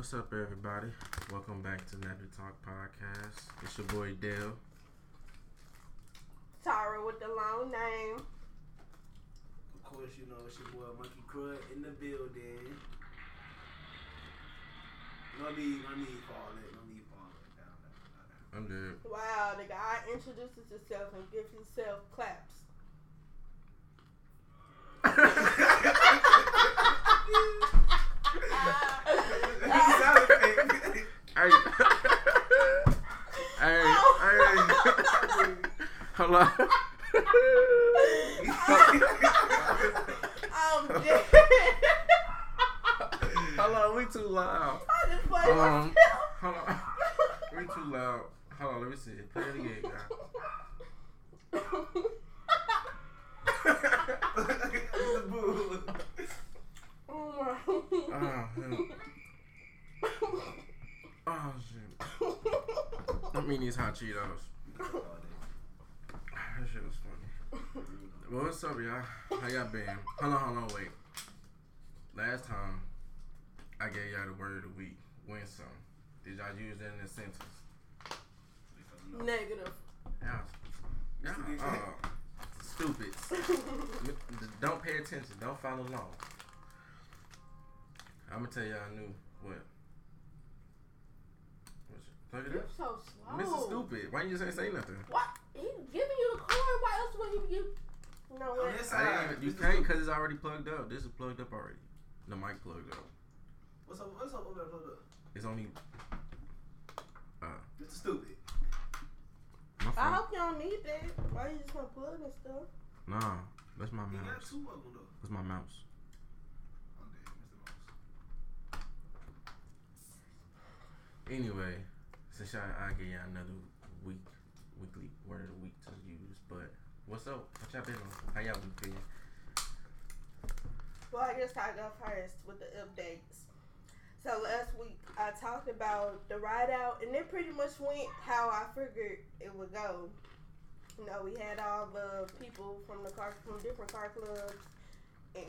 What's up, everybody? Welcome back to Never Talk Podcast. It's your boy Dale. Tara with the long name. Of course, you know it's your boy Monkey Crud in the building. No need, no need for all that. No need for all that. I'm good. Wow, the guy introduces himself and gives himself claps. down. Sound effect. Hey, hey, hey. Hello. I'm dead. Hello, we too loud. I just played Um, hold on. We too loud. Hold on, let me see. Play it again, guy. the boo. Oh, Oh, shit. I mean these hot Cheetos. That shit was funny. Well, what's up, y'all? How y'all been? Hold on, hold on, wait. Last time I gave y'all the word of the week. Win some. Did y'all use that in a sentence? Negative. Y'all, y'all, uh, stupid. Don't pay attention. Don't follow along. I'm gonna tell y'all new what. What's it? Look You're that. so slow. Mr. Stupid. Why you just ain't say nothing? What? He giving you the cord. Why else would he give? You know On what? I side. ain't even, you can't because it's already plugged up. This is plugged up already. The mic plugged up. What's up? What's up? What's up? What's up? It's only. Uh, Mr. Stupid. I hope you don't need that. Why you just gonna plug and stuff? Nah, that's my He got mouse. two of them though. That's my mouse. I'm dead, Mr. Mouse. Anyway, since y'all, I gave y'all another week, weekly word of the week to use. But what's up? What y'all been on? How y'all been? Well, I guess I go first with the updates. So last week I talked about the ride out, and it pretty much went how I figured it would go. You know, we had all the people from the car from different car clubs, and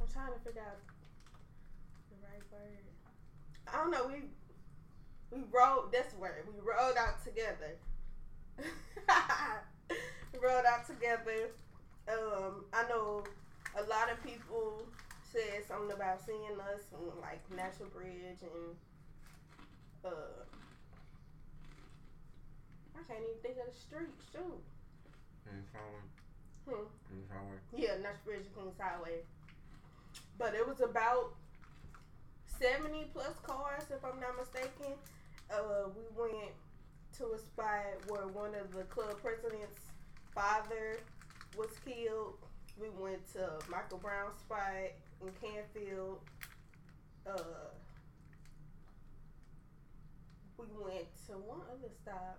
I'm trying to figure out. I don't know. We we rode. this the word. We rode out together. rode out together. Um, I know a lot of people said something about seeing us on like Natural Bridge and uh, I can't even think of the street. Shoot. Ain't following. Hmm. Ain't following. Yeah, Natural Bridge and Kings Highway. But it was about 70 plus cars, if I'm not mistaken. Uh, we went to a spot where one of the club president's father was killed. We went to Michael Brown's spot in Canfield. Uh, we went to one other stop.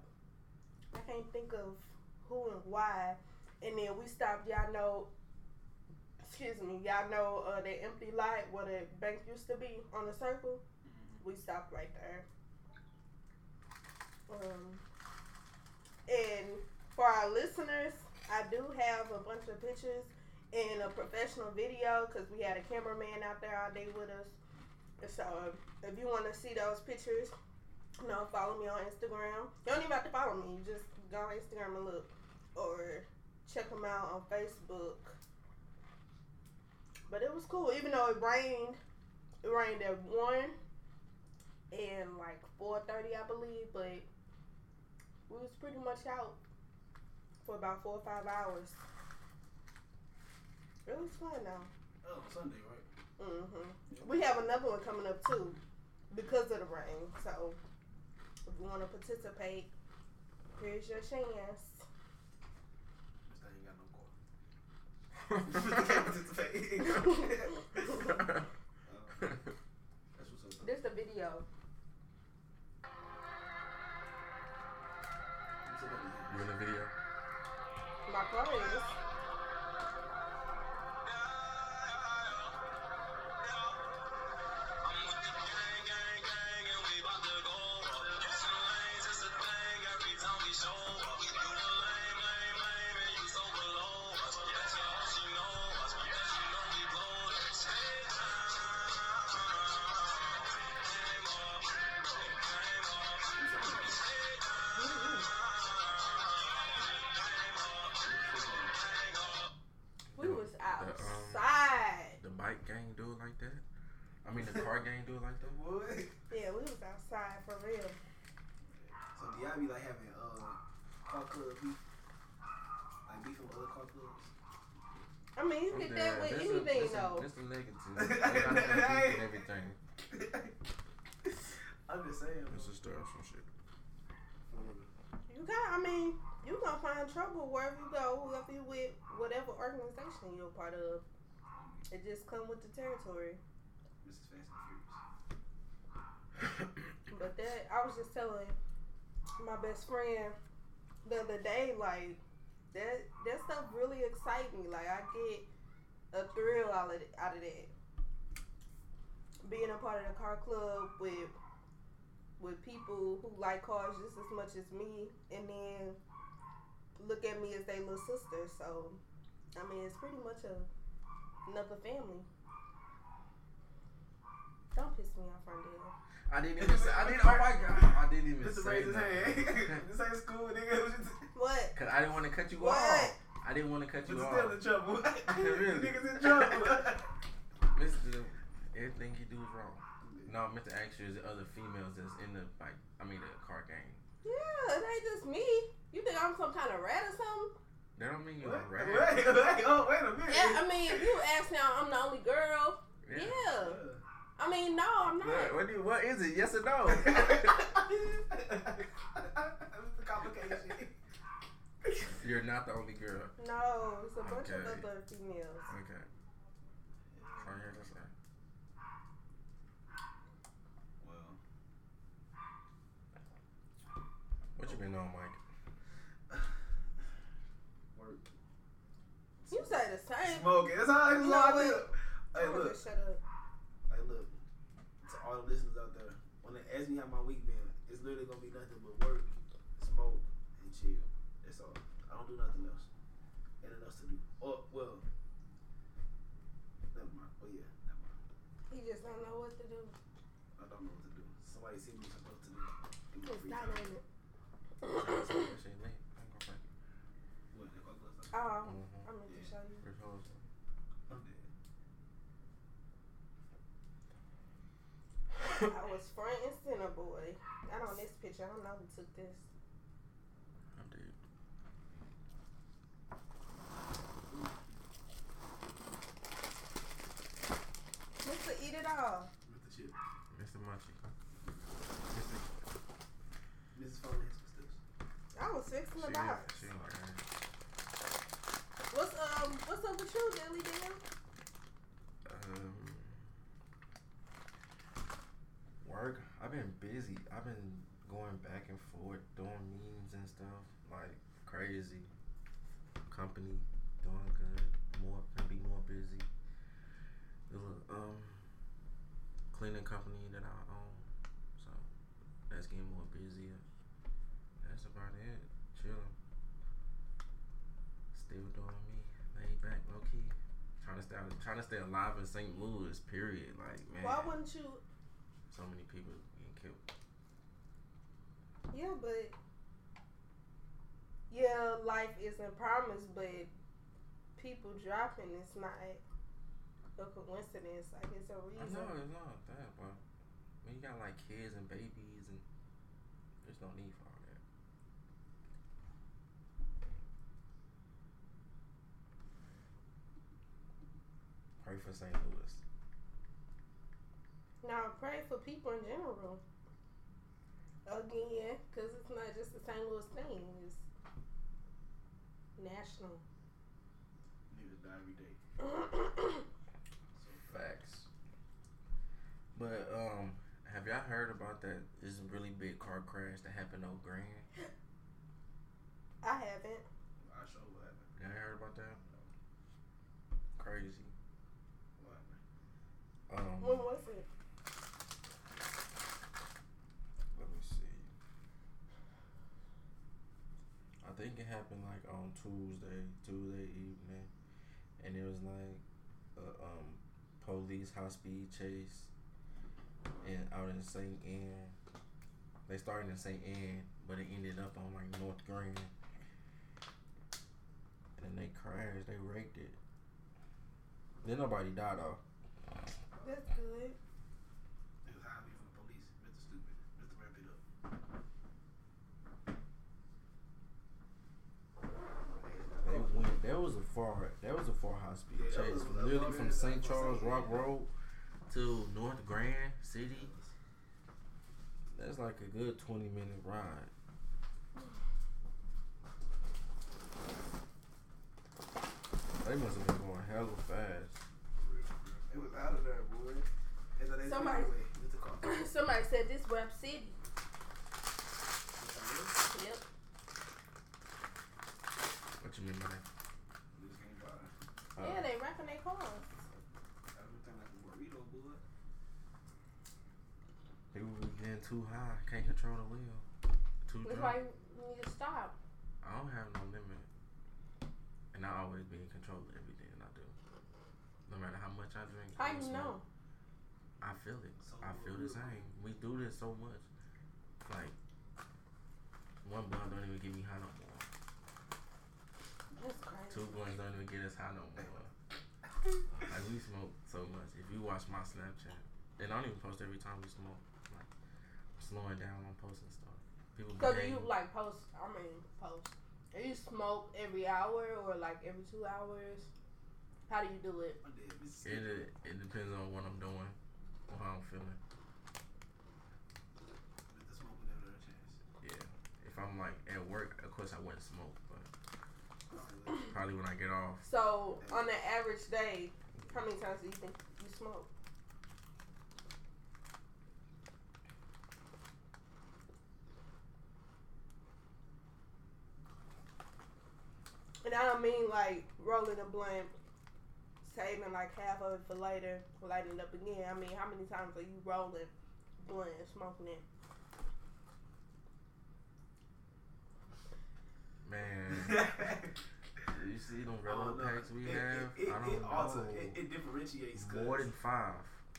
I can't think of who and why. And then we stopped, y'all know, excuse me, y'all know uh, that empty lot where the bank used to be on the circle? We stopped right there. Um, and for our listeners, I do have a bunch of pictures and a professional video because we had a cameraman out there all day with us. So if you want to see those pictures, you know, follow me on Instagram. You don't even have to follow me. You just go on Instagram and look. Or check them out on Facebook. But it was cool, even though it rained. It rained at one and like four thirty, I believe. But we was pretty much out for about four or five hours. It was fun though. Oh, Sunday, right? Mm hmm We have another one coming up too, because of the rain. So if you want to participate, here's your chance. Mr. ain't got no car. Mr. can't participate. Uh, That's what's up. This the video. Organization you're a part of. It just come with the territory. This is Fast and Furious. But that, I was just telling my best friend the other day, like that that stuff really excite me. Like I get a thrill out of out of that. Being a part of the car club with with people who like cars just as much as me, and then look at me as their little sister. So, I mean, it's pretty much a another family. Don't piss me off, Rondell. I didn't even say. I didn't. Oh my god! I didn't even This is say raise his hand. this ain't school, nigga. What? Cause I didn't want to cut you What? off. I didn't want to cut But you you still off. in trouble. Really? Niggas in trouble. Mister, everything you do is wrong. No, I meant to ask you is the other females that's in the like. I mean the car game. Yeah, it ain't just me. You think I'm some kind of rat or something? That don't mean you're What? a rat. Wait, wait, oh, wait a minute. Yeah, I mean, if you ask now, I'm the only girl. Yeah. Yeah. I mean, no, I'm not. What, what, do you, what is it? Yes or no? That's the complication. You're not the only girl. No, it's a bunch of Okay. other females. Okay. Try your to say. Well, What you been on, Mike? work. You say the same. Smoking. That's how, that's You I know do. Hey, look. shut up. Hey, look. To all the listeners out there, when they ask me how my week been, it's literally gonna be nothing but work, smoke, and chill. That's all. I don't do nothing else. Ain't nothing else to do. Oh, well. Never mind. Oh yeah, never mind. He just don't know what to do. I don't know what to do. Somebody see me supposed to do. It's not in it. That uh-huh shit lit. I'm gonna fuck it. What? That car club stuff? Oh, Mhm. I'm going to show you. Rip hoes. I'm dead. I front and center, boy. Not on this picture. I don't know who took this. I'm dead. Mr. Eat It All. With the chip. Mr. Munchie. Mr. Mrs. Phone has some steps. I was fixing She, the box. she like, eh. What's um what's up with you, Dilly Dale? Um, work. I've been busy. I've been going back and forth doing memes and stuff like crazy. Company doing good. More can be more busy. A um cleaning company that I own, so that's getting more busier. That's about it. Chilling. Still doing me. Laid back, low key trying to stay trying to stay alive in St. Louis. Period. Like man, Why wouldn't you? so many people. Yeah, but yeah, life isn't promised, but people dropping it's not a coincidence. Like it's a reason. know it's not that, but when you got like kids and babies and there's no need for all that. Pray for St. Louis. Now pray for people in general. Again, because it's not just the St. Louis thing; it's national. Niggas die every day. Facts. But um, have y'all heard about that? This really big car crash that happened on Grand. I haven't. I sure will happen. Y'all heard about that? Crazy. What? Um, When was it? let me see. I think it happened like on Tuesday, Tuesday evening, and it was like a um police high speed chase, and out in St. Ann. They started in St. Ann, but it ended up on like North Grand, and they crashed. They wrecked it. Then nobody died though. That's good. far. That was a far high Yeah, that was- From that literally from St. Charles Rock. Road to North Grand City. That's like a good twenty minute ride. They must have been going hella fast. It was out of there, boy. And so they Somebody- anyway, Mr. Somebody said this Rap City. Yep. What you mean by that? We just came by. Uh, yeah, they rapping their cars. Everything like a burrito, boy. People getting too high, can't control the wheel. Too That's drunk. why you need to stop. I don't have no limit. And I always be in control of everything I do. No matter how much I drink. How or you smoke, know? I feel it. So I feel the same. We do this so much. Like, one blunt don't even get me high no more. That's crazy. Two blunts don't even get us high no more. like, we smoke so much. If you watch my Snapchat, and I don't even post every time we smoke. Like, I'm slowing down on posting stuff. People So do you like post? I mean, post. Do you smoke every hour or like every two hours? How do you do it? It, it depends on what I'm doing or how I'm feeling. Mr. Smoke whenever there's a chance. Yeah. If I'm like at work, of course I wouldn't smoke, but I feel it. probably when I get off. So on an average day, how many times do you think you smoke? And I don't mean like rolling a blunt, saving like half of it for later, lighting it up again. I mean, how many times are you rolling blunt and smoking it? Man, you see them I don't Rello know. packs we It- have? It, it, I don't it alter, know. it, it differentiates. 'cause- More than five.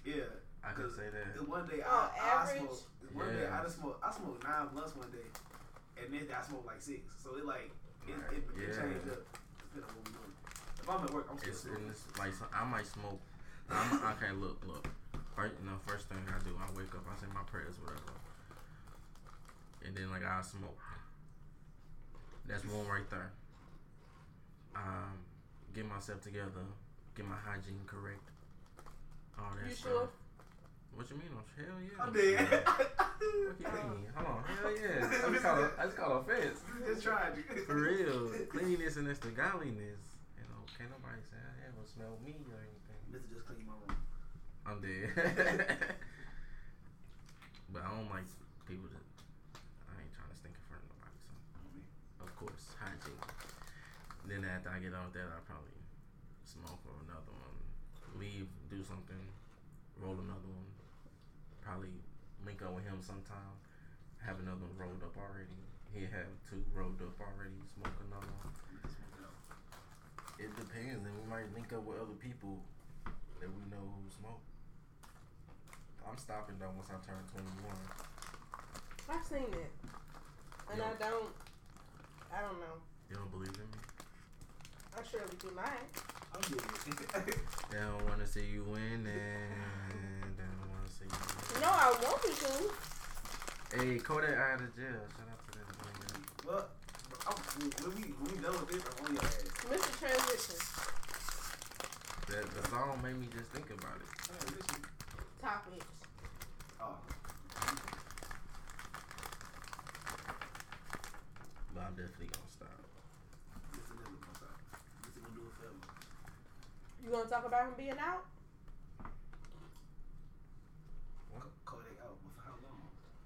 yeah. I could 'cause say that. the One day Oh, I, I average? smoked. One day I just smoked. I smoked nine blunts one day, and then I smoked like six. So it like it, Right. it, it Yeah. changed up depending on what we doing. If I'm at work, I'm still It's, smoking. it's like so I might smoke. I'm, okay, look, look. First, you know, first thing I do, I wake up, I say my prayers, whatever, and then like I smoke. That's one right there. Um, get myself together, get my hygiene correct. All that You stuff. sure? What you mean? Oh, hell yeah. I'm I'm dead. What you mean? Hold on, hell yeah. I just call I just call offense. Just tried you. For real, cleanliness and that's the godliness. You know, can't nobody say I ever smell me or anything. Mister just clean my room. I'm dead. but I don't like people that I ain't trying to stink in front of nobody. So of course, hygiene. Then after I get out there, I probably smoke or another one, leave, do something, roll another one. Probably link up with him sometime. Have another one rolled up already. He have two rolled up already. Smoke another one. It depends, and we might link up with other people that we know who smoke. I'm stopping though once I turn 21. I've seen it, and Yeah. I don't. I don't know. You don't believe in me? I surely do not. I'm dead. They don't want to see you winning. See you. No, I want you to. Hey, Kodak out of jail. Shout out to that nigga. well, I'm, when we when we done with this, I'm on your ass. Mr. Transition. That the song made me just think about it. Topics. Oh, But I'm definitely gonna stop. Mister never gonna stop. Mister gonna do it forever. You gonna talk about him being out? Co- Kodak out, but for how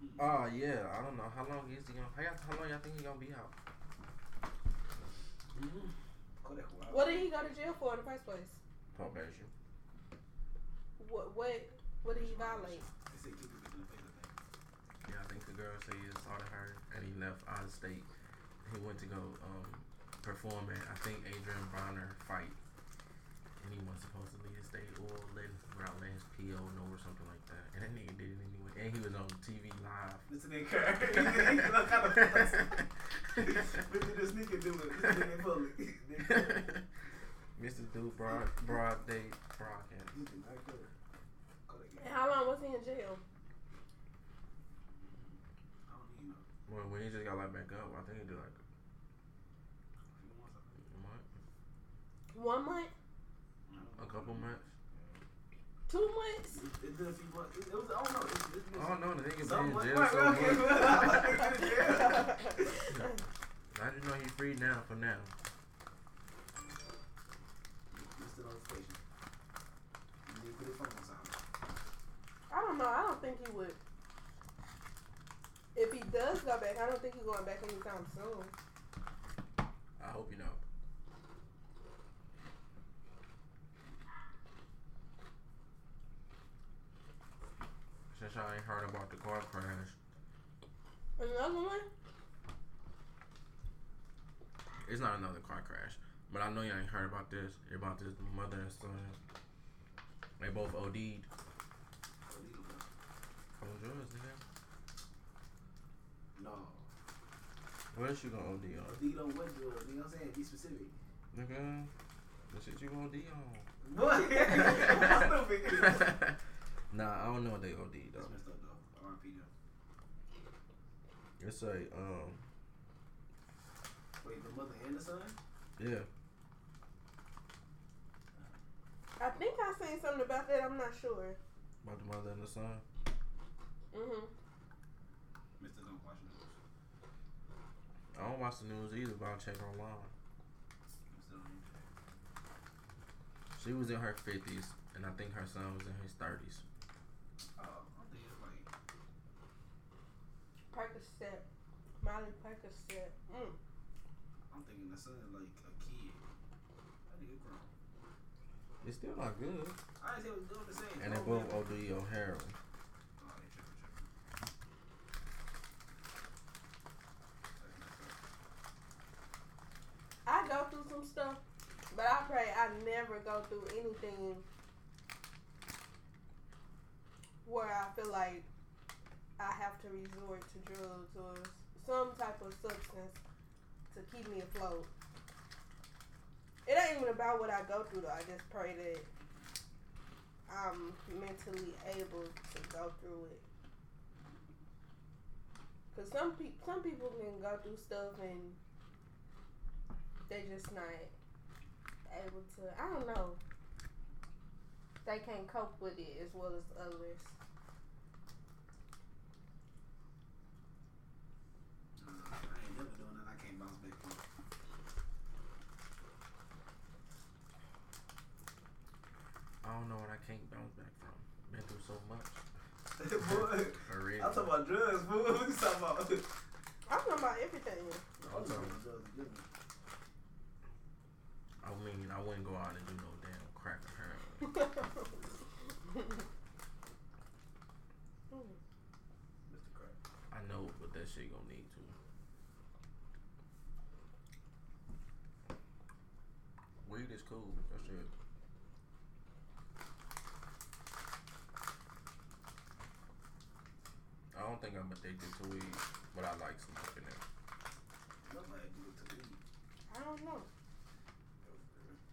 long? Oh yeah, I don't know how long is he gonna? How, y'all- how long y'all think he gonna be out? Mm-hmm. What did he go to jail for in the first place? Probation. What what what did he violate? They say keep it in the face, I think. Yeah, I think the girl said he assaulted her and he left out of state. He went to go um, perform at I think Adrien Broner fight, and he wasn't supposed to leave the state or let without letting his PO know or something like that. And that nigga did it anyway, and he was on TV live. Mister nigga, he he look kind of fuss. Mister this nigga do it. This nigga in public. Mr. Dude, broad, broad day broadcast. He did not good. Kodak And how long was he in jail? I don't even know. Well, when he just got like back up, I think he did like A few months, I think. a month. One month, A couple months. Two months. It, it been a few months. It, it was, I don't know. It's, it's been Oh no, the nigga some been in jail so much. but I'm like, nigga in jail. I just know he's free now for now. Missed the notification. You need to put your phone on silent. I don't know. I don't think he would. If he does go back, I don't think he's going back anytime soon. I hope you know. Since I ain't heard about the car crash, Another one? it's not another car crash. But I know y'all ain't heard about this. About this mother and son. They both OD'd Illegal, man. from drugs, oh, nigga. No. What else you gonna OD on? Illegal on what drugs? You know what I'm saying? Be specific. Nigga, the shit you gonna OD on. What? Stupid. nah, I don't know what they OD That's though. messed up though. R.I.P. them. It's a um, Wait, the mother and the son? yeah. I think I seen something about that. I'm not sure. About the mother and the son. hmm Mister don't watch news. I don't watch the news either, but I'll check online. Mister don't check. She was in her fifties, and I think her son was in his thirties. Oh, I think it's like Percocet. Molly Percocet. Mm. I'm thinking the son like a kid. That nigga grown. It's still not good. I didn't say it was good to say. And they both OD on heroin. Oh, they tripping, tripping. That's messed up. I go through some stuff, but I pray I never go through anything where I feel like I have to resort to drugs or some type of substance to keep me afloat. It ain't even about what I go through though. I just pray that I'm mentally able to go through it. Cause some people, some people can go through stuff and they just not able to. I don't know. They can't cope with it as well as others. Uh, I ain't never doing that. I can't bounce back from. I don't know what I can't bounce back from. Been through so much. Boy, For real. I'm talking about drugs, fool. What you talking about? I'm talking about everything. I'm talking about drugs. I mean, I wouldn't go out and do no damn crack or heroin. Mr. Crack. I know what that shit gonna need to. Weed is cool. That shit. I don't think I'm addicted to weed, but I like smoking it. Nobody do it to me. I don't know.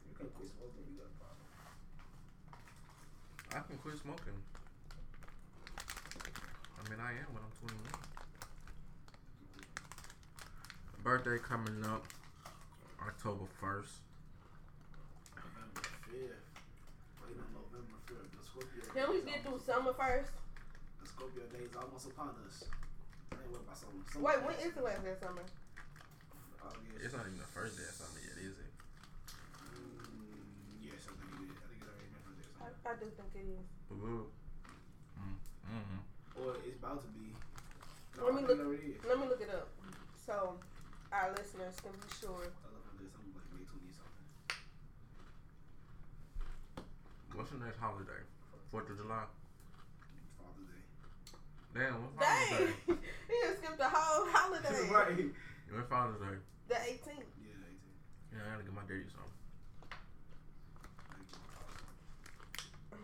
You can quit smoking. You got a problem. I can quit smoking. I mean, I am when I'm 21. Birthday coming up October 1st. November 5th. Wait on November 5th. The Scorpio. Can we days get through summer first? The Scorpio days almost upon us. I ain't worried about summer. summer Wait, when days. is the last day of summer? August. It's not even the first day of summer yet, is it? Mm, yes, I think it is. I think it's already been first day of summer. I do think it is. Boo. Mm. Mm-hmm. Or it's about to be. Let me look- it. Let me look it up so our listeners can be sure. I look at this. I'm like May 20 something. What's the next holiday? Fourth of July. Father's Damn, what's Father's Dang! Day? he just skipped the whole holiday. right. When's Father's Day? The 18th. Yeah, 18. Yeah, I gotta get my daddy some.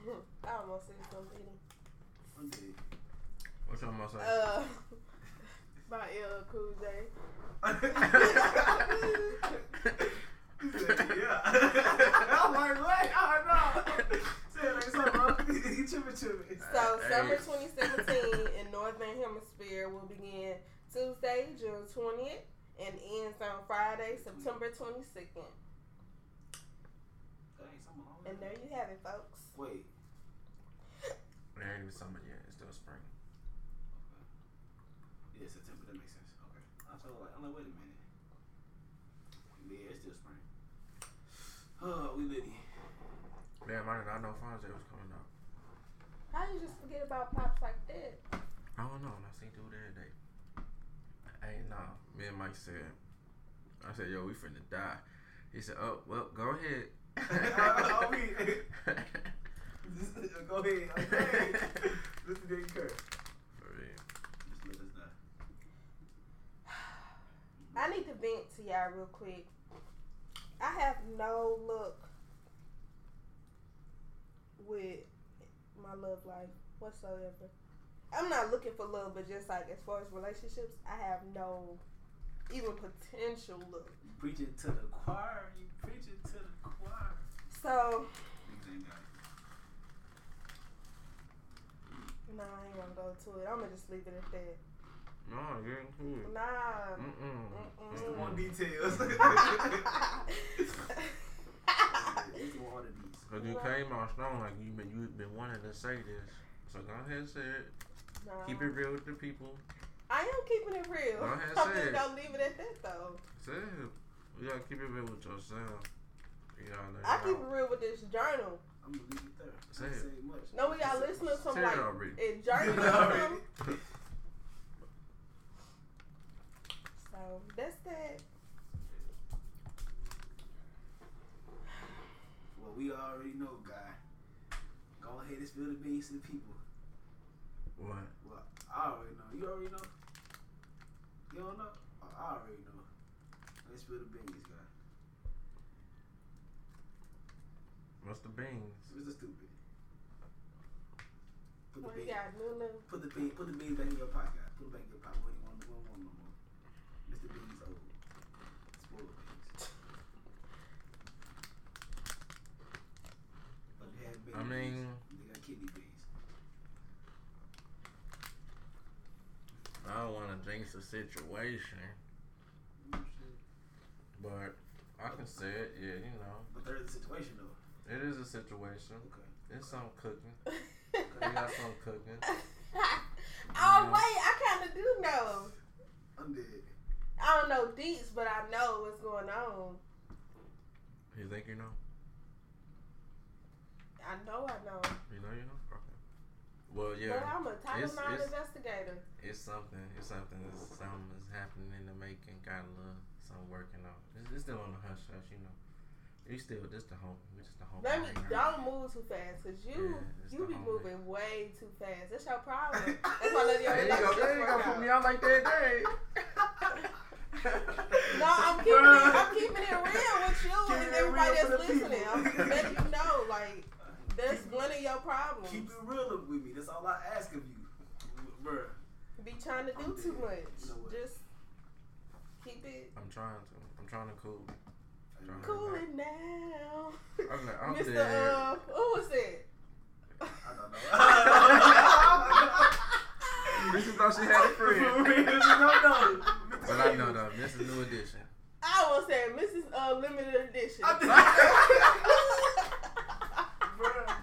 I almost said something. I'm dead. What y'all must say? Uh, by L Cool J. Yeah. I'm like, what? Oh, no. Say it like something, bro. He tripping, tripping. So summer 2017 in Northern Hemisphere will begin Tuesday, June 20th, and ends on Friday, September 22nd. And there you have it, folks. Wait. It ain't even summer yet. It's still spring. Yeah, September. That makes sense. Okay. I was like, I'm like, wait a minute. Yeah, it's still spring. Oh, we litty. Damn, I did not know Fonzie was coming out. How you just forget about pops like that? I don't know. and I seen dude every day. Hey, nah. Me and Mike said. I said, yo, we finna die. He said, oh, well, go ahead. We- Just, uh, go ahead. Okay. Listen to Curry. For real. Just let us die. I need to vent to y'all real quick. I have no look with my love life whatsoever. I'm not looking for love, but just like as far as relationships, I have no even potential love. You it to the choir. You preach it to the choir. So, Big thing, guys. nah, I ain't gonna go to it. I'm gonna just leave it at that. No, you ain't cool. Nah. Mm-mm. Just the Mm-mm. one details. Just the one of these. Cause you came out strong, like you've been you've been wanting to say this. So go ahead and say it. Nah. Keep it real with the people. I am keeping it real. Go ahead, I'm say it. gonna leave it at that though. Say it. You gotta keep it real with yourself. You gotta let I it keep out. it real with this journal. I'm gonna leave it there. Say I it. say much. No, we got listeners from Say it like already. in Germany. or Already. something. So that's that. Well, we already know, guy. Go ahead and spill the beans to the people. What? Well, I already know. You already know. You don't know? Oh, I already know. Let's spill the beans, guy. What's the beans? Mr. Stupid. Put the beans. got, Put the bean. Put the beans back in your pot, guy. Put it back in your pot. What do you want? We don't want no more. Mr. Beans old. Spoiled beans. But they had baby I mean- beans. they got kidney beans. I don't want to jinx the situation, but I can say it. Yeah, you know, But there's a situation though. it is a situation. Okay. It's some cooking. We got some cooking. oh wait, I kind of do know. I'm dead. I don't know deets, but I know what's going on. You think you know? I know I know. You know you know? Okay. Well, But yeah. I'm a Title It's- IX it's- investigator. It's something. It's something. It's something is happening in the making. Got a little something working on. It's, it's still on the hush hush, you know. You still just the home. We just the home. Let me don't move too fast, cause you Yeah, you be moving way too fast. That's your problem. That's why none of your There you go. relationships There you go. work Put me out like that. Day. No, I'm keeping it. I'm keeping it real with you Keep and everybody that's listening. people. I'm letting you know, like that's Keep- one of your problems. Keep it real with me. That's all I ask of you, bruh. Be trying to do I'm too dead. much. You know? Just keep it I'm trying to. I'm trying to cool. Trying to- cool it now. I'm, like, I'm Mr. dead. Uh, who was it? I don't know. Mrs. thought she had a For friend. you don't. But I know though. This is new edition. I was saying Mrs. Uh, Limited Edition. I did- Bruh.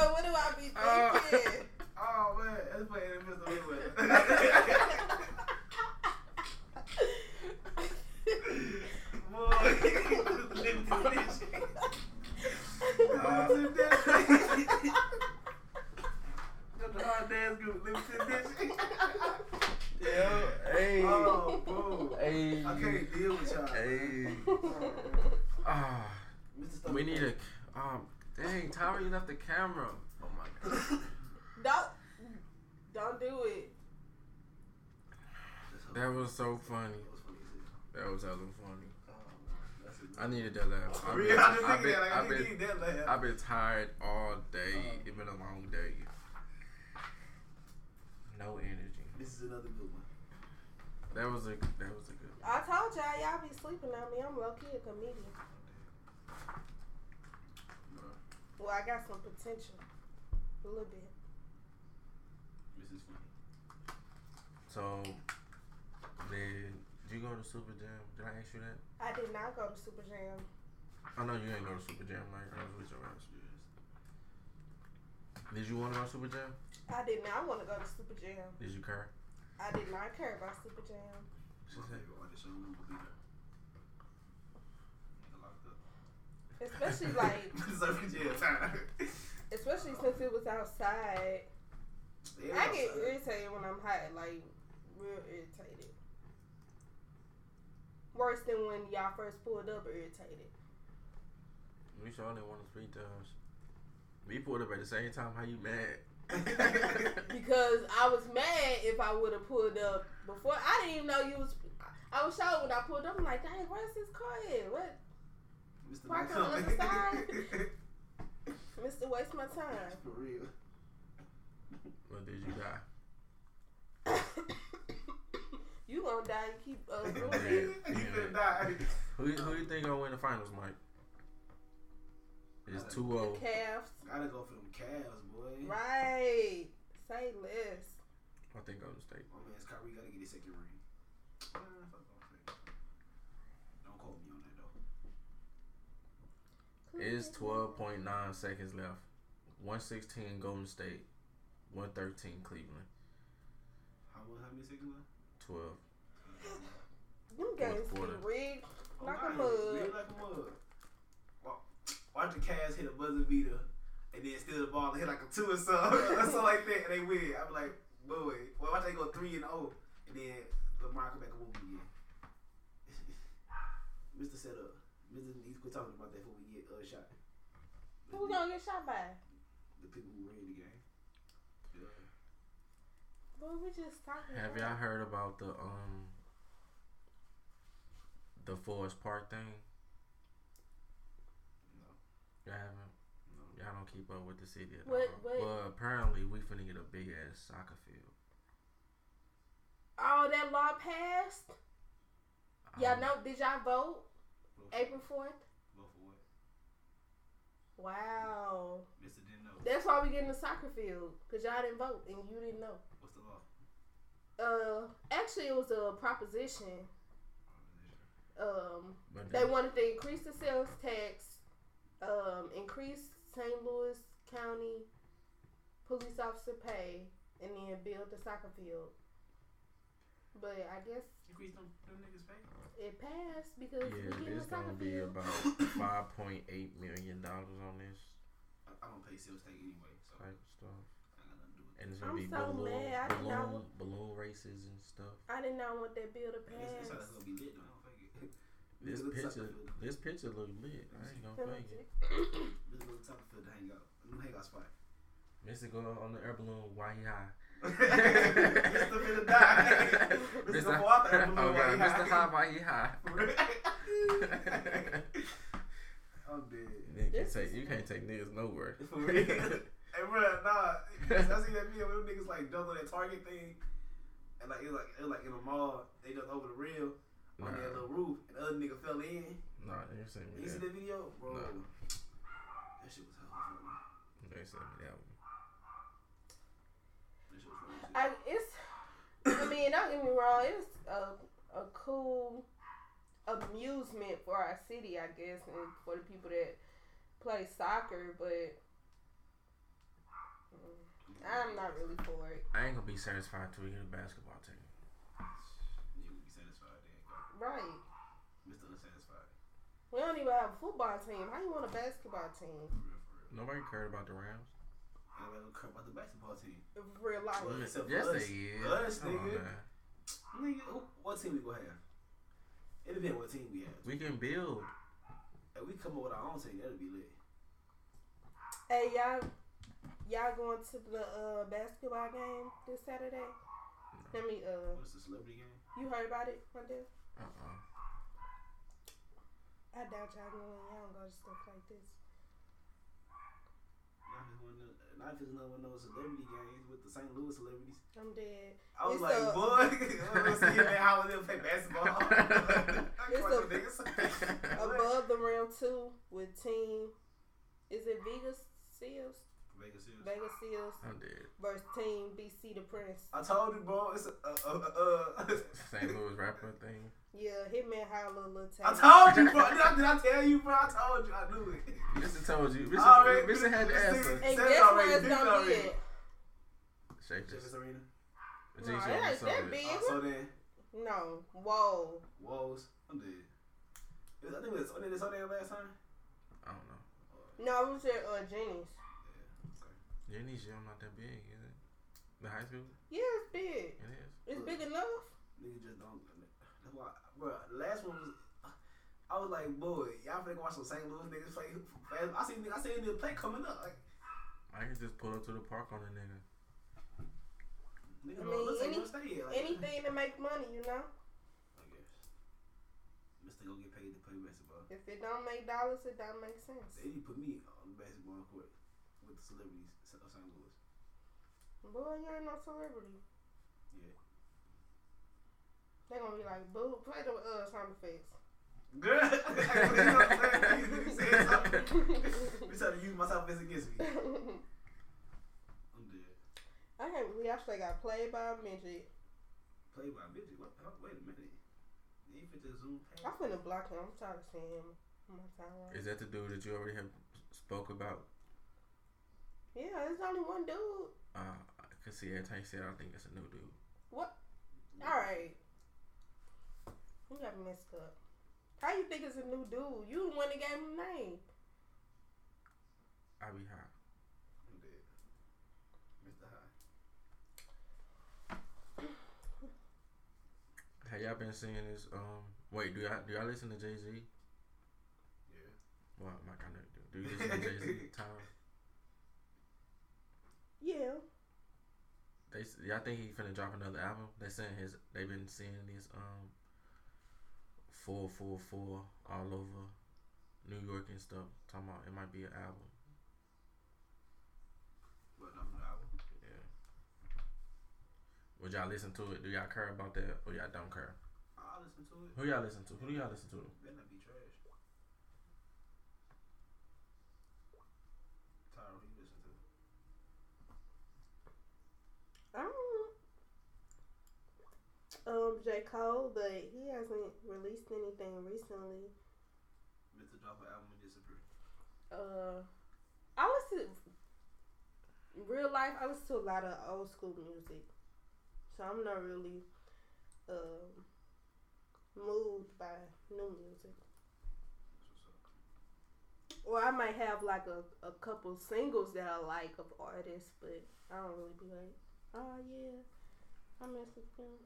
Boy, what do I be Uh, thinking? Oh man, that's playing in Mr. Mayweather. Boy, limited edition. Limited edition. Got the hard dance group, limited edition. Yeah. Hey. Oh, boo. Hey. I can't deal with y'all. Hey. Ah. Mr. We need a. Um. Dang, Tyra, you left the camera. Oh my god. don't don't do it. That was so funny. That was funny as hell. That was hella funny. Oh, man. That's it. I needed that laugh. I've been, I just I've been, that. I've been, laugh. I've been tired all day. Uh. It's been a long day. No energy. This is another good one. That was a. That was a good. One. I told y'all y'all be sleeping on me. I'm low key a comedian. Well, I got some potential. A little bit. This is funny. So, did you go to Super Jam? Did I ask you that? I did not go to Super Jam. I know you ain't go to Super Jam like I was with your ass. Did you want to go to Super Jam? I did not want to go to Super Jam. Did you care? I did not care about Super Jam. She My said, favorite artist, oh, Sean Moon, will be there. Nigga locked up. Especially like, Surfing jail time. especially since it was outside. Yeah, I get outside. irritated when I'm hot, like real irritated. Worse than when y'all first pulled up irritated. we sure didn't want to speak to us. We pulled up at the same time. How you mad? Because I was mad if I would have pulled up before. I didn't even know you was. I was shocked when I pulled up. I'm like, dang, where's this car at? What? Mr. Park Malcolm. on the other side. Mister, waste my time. For real. Or did you die? you gonna die and keep uh, doing Yeah. it. you finna die. Who who you think gonna win the finals, Mike? It's two The zero. Cavs. Gotta go for them Cavs, boy. Right. Say less. I think Golden State. My man's Kyrie gotta get his second ring. Uh, fuck Golden State. Don't quote me on that though. It's twelve point nine seconds left. One sixteen Golden State. One thirteen Cleveland. How, how many seconds left? Twelve. Them games be quarter. rigged Oh, like a mug. Real like a mug. Watch the Cavs hit a buzzer beater and then steal the ball and hit like a two or something, or something like that, and they win. I'm like, boy, well, watch they go three and zero, and then Lamar come back and whoop again. Mr. Setup, Mr. needs He's quit talking about that before we get uh, shot. Who gonna get shot by? The people who ran the game. Yeah. Boy, we just talking. Have y'all heard about the um the Forest Park thing? No. Y'all haven't. No. Y'all don't keep up with the city at What- all. what- Well, apparently we finna get a big ass soccer field. Oh, that law passed. Y'all know? Did y'all vote Vote April fourth? Vote for what? Wow. Mr. didn't know. That's why we get in the soccer field because y'all didn't vote and you didn't know. What's the law? Uh, actually, it was a proposition. Um, But they wanted to increase the sales tax, um, increase St. Louis County police officer pay, and then build the soccer field. But I guess Increase them, them niggas' pay? it passed because we yeah, getting it's gonna be field. about five point eight million dollars on this I, I don't pay sales tax anyway, so I type of stuff, got nothing to do with and it's gonna I'm be so balloon mad. I did not balloon balloon races and stuff. I did not want that bill to pass. it's how gonna be lit though. I don't fake it. This Look at the picture, soccer field. this picture look lit. I ain't gonna fake it. This is the soccer field to hang out. A new hangout spot. Mr. go on the air balloon while he high. Mr. finna die. Mr. Go out the oh, while God, Mr. high. High while he high. I'm dead. You can't take you can't take niggas nowhere. For real. Hey, bro, nah. I see that video where them niggas like jumped that Target thing, and like it was like it was like in a mall. They jumped over the rail on that little roof, and the other nigga fell in. nah, you seen me You see that. that video, bro? Nah. That shit was hella funny. They seen me that one. That shit was funny. as I it's. I mean, don't get me wrong. It's a a cool amusement for our city, I guess, and for the people that play soccer. But I'm not really for it. I ain't gonna be satisfied till we get a basketball team. You would be satisfied then, go. Right. Mr. Unsatisfied. We don't even have a football team. How you want a basketball team? For real, for real. Nobody cared about the Rams. I don't care about the basketball team. Real life. Well, except for yes, us. they is. Us, Come on, nigga. man. Nigga, who, what team we gonna have? It depends what team we have. We can build. If we come up with our own team, that'll be lit. Hey y'all, y'all going to the uh, basketball game this Saturday? Let me uh, What's the celebrity game? you heard about it, Mondale? Uh uh I doubt y'all going. Y'all don't go to stuff like this. Not if it's one of those- not another one of those celebrity games with the St. Louis celebrities. I'm dead. I was It's like, a- boy, I was see man how they play basketball. It's a-. Above the rim two with team. Is it Vegas Seals? Vegas Seals. Vegas Seals I'm dead. versus Team BC the Prince. I told you, bro. It's a, uh, uh, uh, St. Louis rapper thing. Yeah, Hitman Holla Lil Tay. I told you, bro. Did I, did I tell you, bro? I told you. I knew it. Mr. told you. Mr. Alright, Mr. had the Mr. answer. And Said it guess where already, it's it gonna be at? Shake this. Chaifetz Arena. No, Show it ain't sold that big. So then, No. Whoa. Woes. I'm dead. It was- I think it was, wasn't it so there last time? I don't know. No, it was at uh, Jenny's. Yeah. Okay. Gym not that big, is it? The high school? Yeah, it's big. It is. It's big enough. Niggas just don't. That's why, bro. The last one was. I was like, boy, y'all finna go watch some St. Louis niggas play. I seen, I seen the play coming up. Like, I can just pull up to the park on a nigga. niggas I mean, any- here. Like, Anything to make money, you know. I guess. Mister go get paid to play basketball. If it don't make dollars, it don't make sense. They need to put me on the basketball court with the celebrities of St. Louis. Boy, you ain't no celebrity. Yeah. They gonna be like, boo, play the uh, sound effects. Girl, you know what I'm saying? You said something. You trying to use myself as against me. I'm dead. I can't believe I actually got played by a midget. Played by a bitch. What? Oh, wait a minute. You ain't fit to I'm past. finna block him. I'm tired of seeing him on my timeline. Is that the dude that you already have spoke about? Yeah, there's only one dude. Uh, I can see every time you say it, I think it's a new dude. What? Alright. You got messed up. How you think it's a new dude? You the one that gave him the name. I be high. I'm dead. Mr. High. Have y'all been seeing this? Um, wait, do y'all do y'all listen to Jay Z? Yeah. Well, my kind of do. Do you listen to Jay Z? Tom? Yeah. They s- y'all think he finna drop another album? They saying his. They been seeing these um. Four four four all over New York and stuff. Talking about it might be an album. But I'm the album. Yeah. Would y'all listen to it? Do y'all care about that or y'all don't care? I'll listen to it. Who y'all listen to? Who do y'all listen to? Better not be trash. Tyra, who you listen to? I don't um J. Cole, but he hasn't released anything recently. Mr. Album. Uh I listen real life I listen to a lot of old school music. So I'm not really um moved by new music. That's what's up. Or I might have like a, a couple singles that I like of artists, but I don't really be like, oh yeah, I mess with them.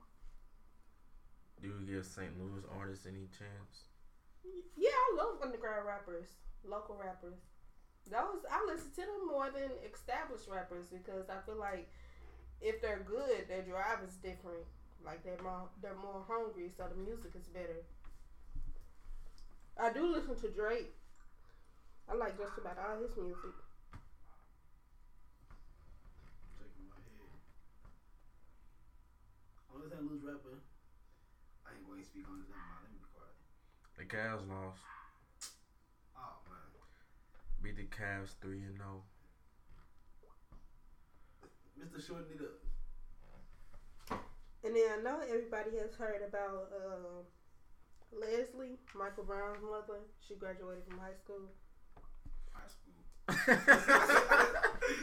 Do you give St. Louis artists any chance? Yeah, I love underground rappers, local rappers. Those I listen to them more than established rappers because I feel like if they're good, their drive is different. Like they're more they're more hungry, so the music is better. I do listen to Drake. I like just about all his music. Shaking my head. Only St. Louis rapper. I ain't going to speak on this. Never mind. Let me be quiet. The Cavs lost. Oh man. Beat the Cavs three and oh. zero. Mr. Shorten it up. And then I know everybody has heard about um, Leslie, Michael Brown's mother. She graduated from high school. High school.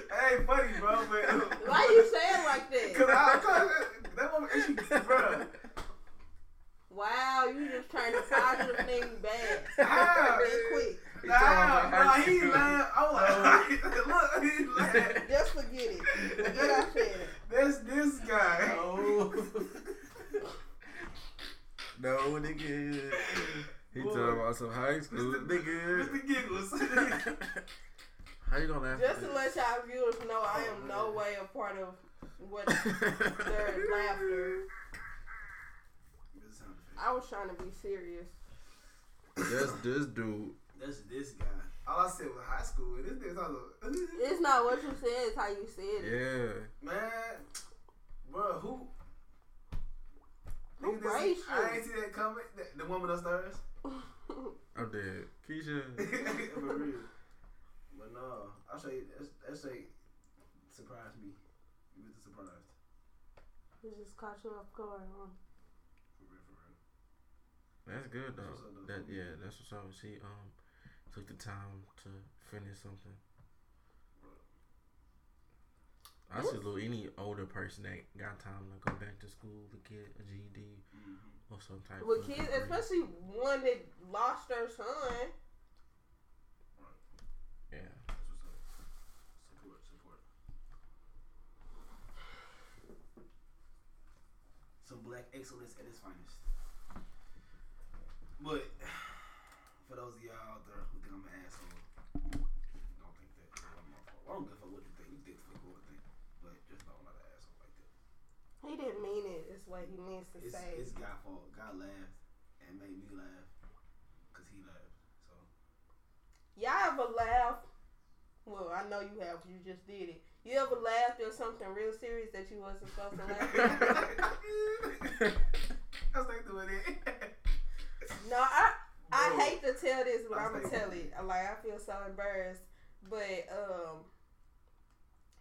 that ain't funny, bro. But Why you saying like Cause that? I, cause that woman, is she, bro. Wow, you just trying to positive thing bad. How? Real quick. He Nah, talking about nah, he school. I was oh. like, look, he laughed. Just forget it. Forget I said it. That's this guy. No. Oh. no, nigga. He Boy. talking about some high school, Mr. nigga. Mr. Giggles. How you gonna laugh? Just at to let y'all viewers know, I am oh, no way a part of what this? their laughter. Good sound effect. I was trying to be serious. That's this dude. That's this guy. All I said was high school. and This nigga's all It's not what you said, it's how you said it. Yeah. Man, bro, who? Who Nigga, this- raised you? I ain't see that coming. The, the woman upstairs. I'm dead. Keisha. For real. But no, I say that's that's say surprised me. You was surprised. It just caught you off guard. Huh? For real, for real. That's good though. That's what's up, though. That yeah, that's what's up. She um took the time to finish something. I salute any older person that got time to go back to school to get a GED Mm-hmm. or some type With of kids, degree. especially one that lost their son. yeah. That's what's up. Support, support. Some black excellence at its finest. But for those of y'all out there who think I'm an asshole, don't think that. it's my fault. I don't give a fuck what you think. You think fuck what you think. But just know I'm not an asshole like that. He didn't mean it. It's what he means to It's, say. it's God fault. God laughed and made me laugh because he laughed. So Y'all ever laugh? Well, I know you have. You just did it. You ever laughed at something real serious that you wasn't supposed to laugh at? That's like doing it. No, I I hate to tell this, but I'm was gonna tell it. Like I feel so embarrassed. But um,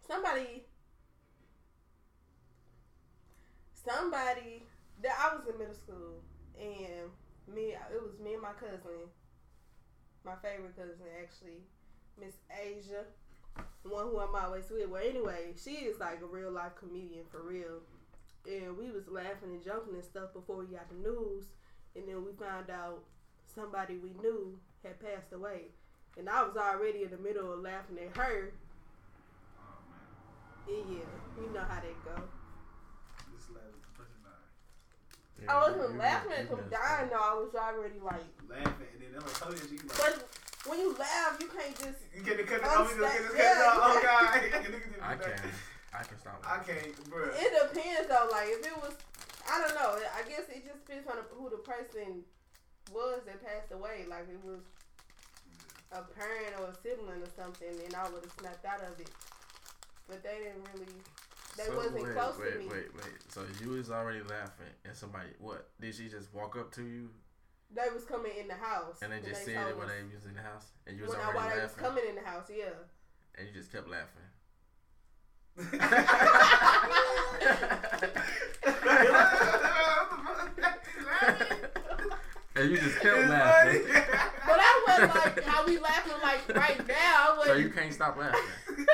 somebody, somebody that I was in middle school, and me, it was me and my cousin, my favorite cousin actually, Miss Asia, one who I'm always with. Well, anyway, she is like a real life comedian for real. And we was laughing and joking and stuff before we got the news, and then we found out somebody we knew had passed away. And I was already in the middle of laughing at her. Oh man, Yeah, yeah, you know how that go. this laugh is the person. Yeah, I wasn't you laughing messed- at you them messed dying up. though. I was already like, Laughing and then I'm like, oh, tell you she like. but when you laugh, you can't just. You get the cut off. You get the cut Yeah, off. Oh you God. I can. I can stop. I can't, bro. It depends though. Like if it was, I don't know. I guess it just depends on who the person was that passed away. Like it was a parent or a sibling or something, then I would have snapped out of it. But they didn't really. They So, wasn't wait, close wait, to me. Wait, wait, So you was already laughing, and somebody, what? Did she just walk up to you They was coming in the house. and they when just said it when they was in the house, and you was when I, already while they was coming in the house, yeah. and you just kept laughing? and you just kept laughing. But I wasn't like how we laughing like right now. I So you can't stop laughing.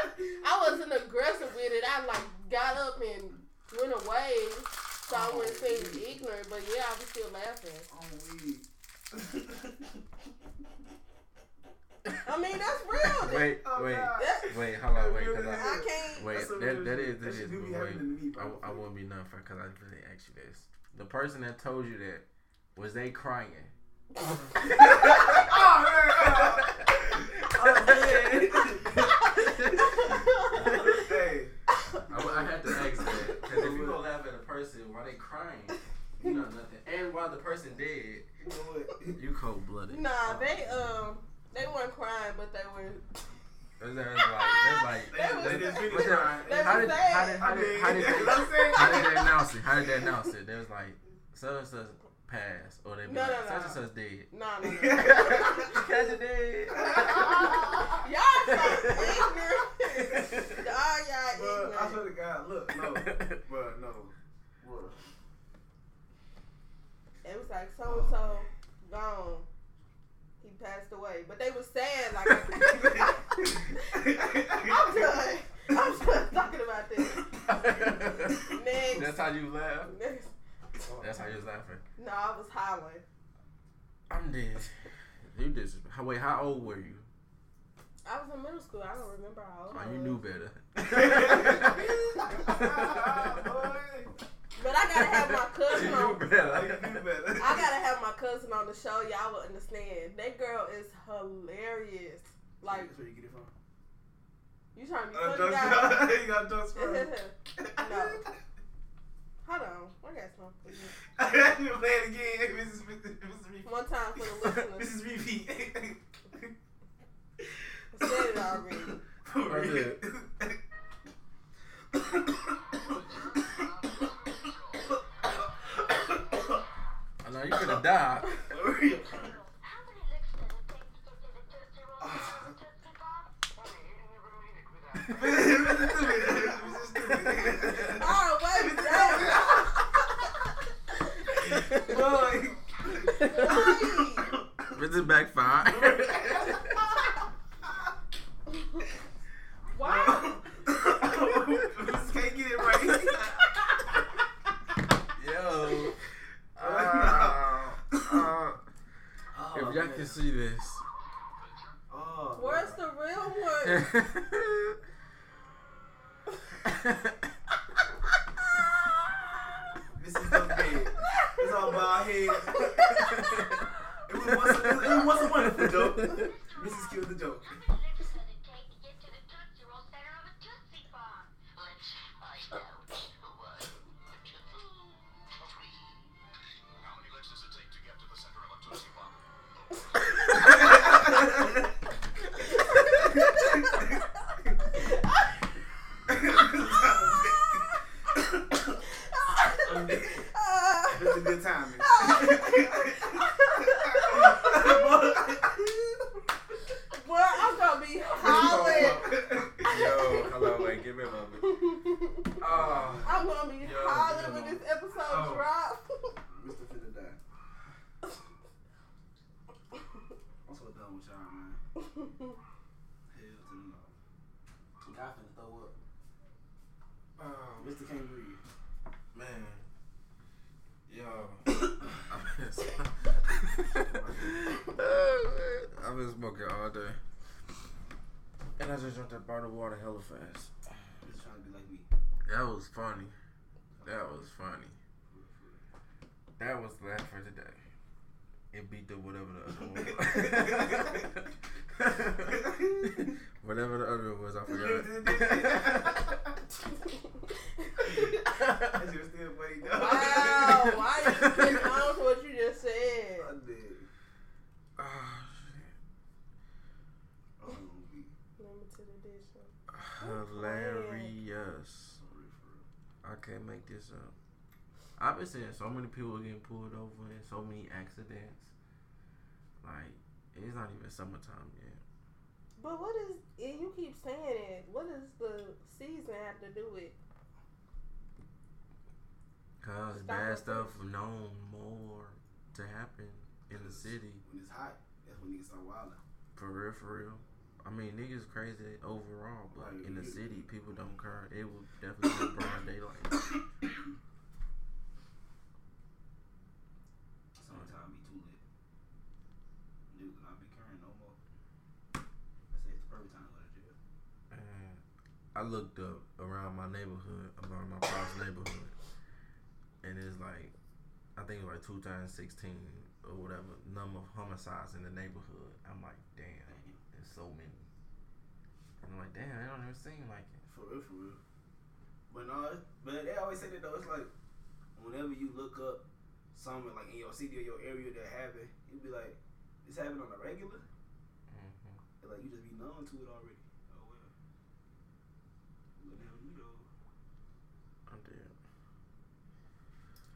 I wasn't aggressive with it. I like got up and went away, so I wouldn't seem ignorant. But yeah, I was still laughing. On weed. I mean, that's real. Wait, Oh, wait, That- wait. Hold on, wait, cause I I. can't. Wait, That's some that, real that shit. is, that That is, be but wait, happening me, I, bro. I won't be nothing because I really asked you this. The person that told you that, was they crying? oh man. Oh, man. hey. I, I had to ask that because if you gonna laugh at a person while they crying, you know nothing, and while the person dead, You know cold blooded. Nah, they um, they weren't crying, but they were. That's, that's like that's like. They was- They just what's crying. They how did sad. how did how did how did you know what I'm how did they announce it? How did they announce it? They was like such and such passed, or they be No, like, no, no. and such dead. Nah, no, no. Catch it dead. y'all so ignorant. Y'all, y'all Bro, I swear to God, look, no, bro, no, bro. It was like so and so gone. He passed away, but they were sad. Like I'm done. I'm done talking about this. Next. That's how you laugh. Next. That's how you was laughing. No, I was hollering. I'm dead. You disrespect. How- Wait, how old were you? I was in middle school. I don't remember how old. Oh, I you knew better. But I gotta have my cousin you on. knew better. can do better. I gotta have my cousin on the show. Y'all will understand. That girl is hilarious. Like That's where you get it from. you trying to be Uh, funny jokes- guy? you got jokes from. no. Hold on. I got some for you. you play it again, Mrs. Mrs. Repeat. One time for the listeners. Mrs. Repeat. I said it already. For I real. did. I know you could have died. Boy. Prison backfire. Why? just can't get it right. Yo. Uh, uh, oh, if y'all man. can see this. Oh, Where's man. the real one? Head. It was once, it was once a wonderful joke. Mrs. killed the joke. Good time. Boy, I'm gonna be hollering. Yo, hello, wait, give me a moment. Oh, I'm gonna be Yo, hollering when this episode Oh. drop. Mr. Finna die. I'm so done with y'all, man. Hell to the no. God finna throw up. oh, Mr. Can't breathe. man. Yo. I've been smoking all day. And I just drank that bottle of water hella fast. Just trying to be like me. That was funny. That was funny. That was the last for today. It beat the whatever the other one was. whatever the other one was, I forgot. That shit still funny, though. wow, why are you getting on to what you just said? I did. oh, Oh, I'm gonna be Limited edition. shit. Hilarious. for real, for real. I can't make this up. I've been seeing so many people getting pulled over and so many accidents. Like, it's not even summertime yet. But what is, and you keep saying it, what does the season have to do with? Cause Stop bad it. stuff known more to happen in the city. When it's hot, that's when niggas start wilding. For real, for real. I mean, niggas crazy overall, but Right, in the city, people don't care. It will definitely be broad daylight. Summertime be too lit. Dude, not be carrying no more. I say it's the perfect time to go to jail. And I looked up around my neighborhood, around my parents' neighborhood, and it's like, I think it was like 2016 or whatever number of homicides in the neighborhood. I'm like, damn, so many. And I'm like, damn, it don't even seem like it. For real, for real. But no, but they always say that though. It's like whenever you look up something like in your city or your area that happened, you'd be like, "This happened on a regular." hmm And like you just be known to it already. Oh well. What the you know? I did.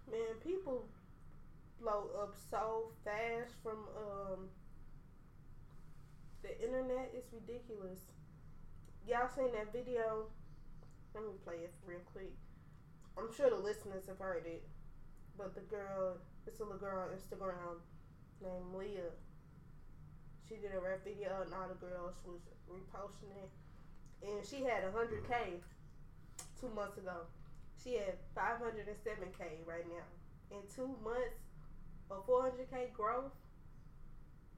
Man, people blow up so fast from um the internet. is ridiculous. Y'all seen that video? Let me play it real quick. I'm sure the listeners have heard it, but the girl, it's a little girl on Instagram named Leah. She did a rap video, and all the girls was reposting it, and she had 100k two months ago. She had 507k right now. In two months, a 400k growth.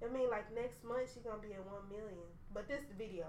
I mean, like next month she gonna be at one million. But this video.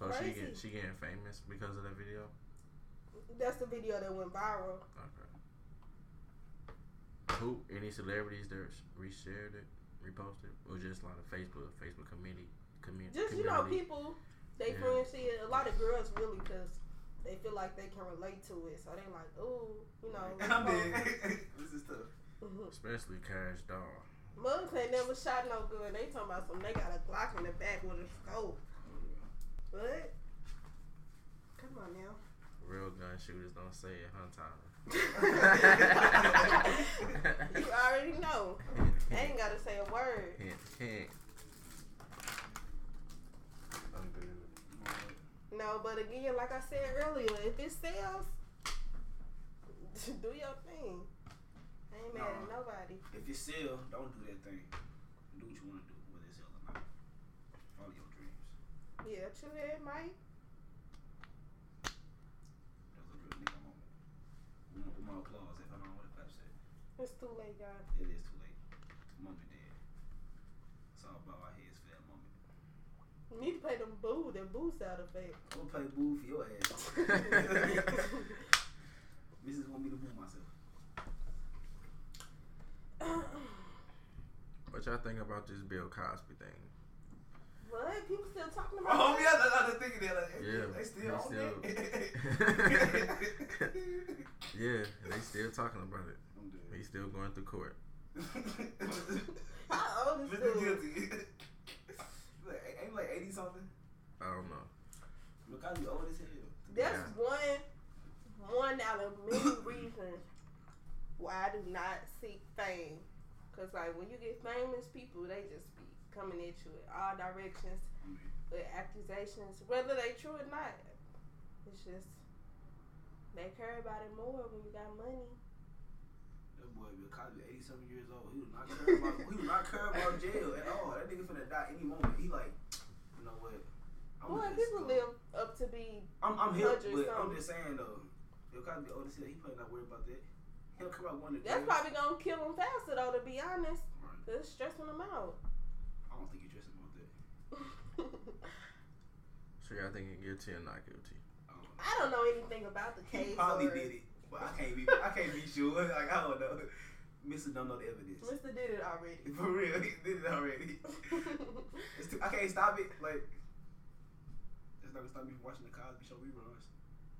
No, it's just So she crazy. get she getting famous because of that video. That's the video that went viral. Okay. Who? Any celebrities that reshared it, reposted, or just like a Facebook Facebook community? Community. Just you know, community? people they Yeah. friends see it. A lot of girls really, cause they feel like they can relate to it, so they like, ooh, you know. I'm dead. this is tough. Mhm. Especially Cash Doll. Mugs ain't never shot no good. They talking about some. They got a Glock in the back with a scope. What? Come on now. Real gun shooters don't say it, huh, Tyler? you already know. I ain't gotta say a word. Hint, hint. I'm good. No, but again, like I said earlier, if it sells, do your thing. I ain't mad at nobody. If you sell, don't do that thing. Do what you want to do, whether it's sell or not. Follow your dreams. Yeah, true that, Mike. That was a real nigga moment. With my, with my applause, if I don't know what the clap said. It's too late, guys. It is too late. Moment dead. It's all about our heads for that moment. You need to play them boo, them boo sound effect. I'm gonna play boo for your ass. Mrs. want me to boo myself. What y'all think about this Bill Cosby thing? What? People still talking about Oh it? yeah, I was thinking that. Like, Yeah, they still they on still- that. Yeah, they still talking about it. I'm dead. He's still going through court. How old is Mr. Guilty. like, ain't he like eighty something. I don't know. Look how you old as hell. That's Yeah. one one out of many reasons why I do not seek fame. Cause like when you get famous, people they just be coming at you in all directions with accusations, whether they true or not. It's just they care about it more when you got money. That boy Bill Cosby, eighty seven years old. He was not care about. he was not care about jail at all. That nigga finna die any moment. He like, you know what? Boy, just people go- live up to be I'm, I'm hip, but I'm just saying though. Bill Cosby old as hell. He probably not worried about that. He'll come out one of the that's probably gonna kill him faster though. To be honest, Right. 'cause it's stressing him out. I don't think you're dressing about that. So y'all think he guilty or not guilty? I don't know. I don't know anything about the case. He case. probably or- did it, but I can't be. I can't be sure. Like I don't know. Mister don't know the evidence. Mr. did it already. For real, he did it already. It's too, I can't stop it. Like it's not gonna stop me from watching the Cosby Show reruns.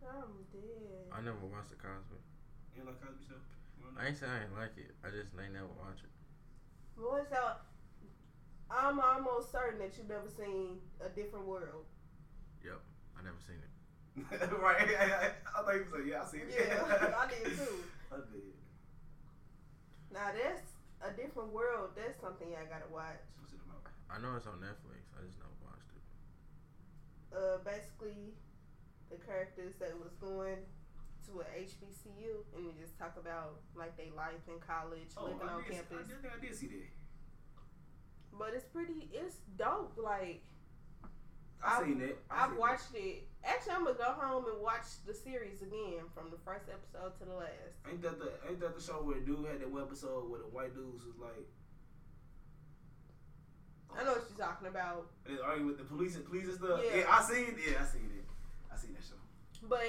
I'm dead. I never watched the Cosby. You like Cosby Show. Don't know? I ain't saying I ain't like it. I just ain't never watch it. Boy, so I'm almost certain that you've never seen a different world. Yep, I never seen it. right. I, I, I thought you said, yeah, I seen it. Yeah, I did too. I did. Now that's a different world. That's something I gotta watch. What's it about? I know it's on Netflix. I just never watched it. Uh, basically, the characters that was going to a HBCU and we just talk about like their life in college, living Oh, I on did, campus. I did I did see that. But it's pretty. It's dope. Like I I've- seen it. I I've seen watched it. Actually, I'm gonna go home and watch the series again from the first episode to the last. Ain't that the ain't that the show where the dude had that one episode where the white dudes was like I know what you're talking about, they arguing with the police and police and stuff. Yeah. Yeah, I seen it. Yeah, I seen it. I seen that show. but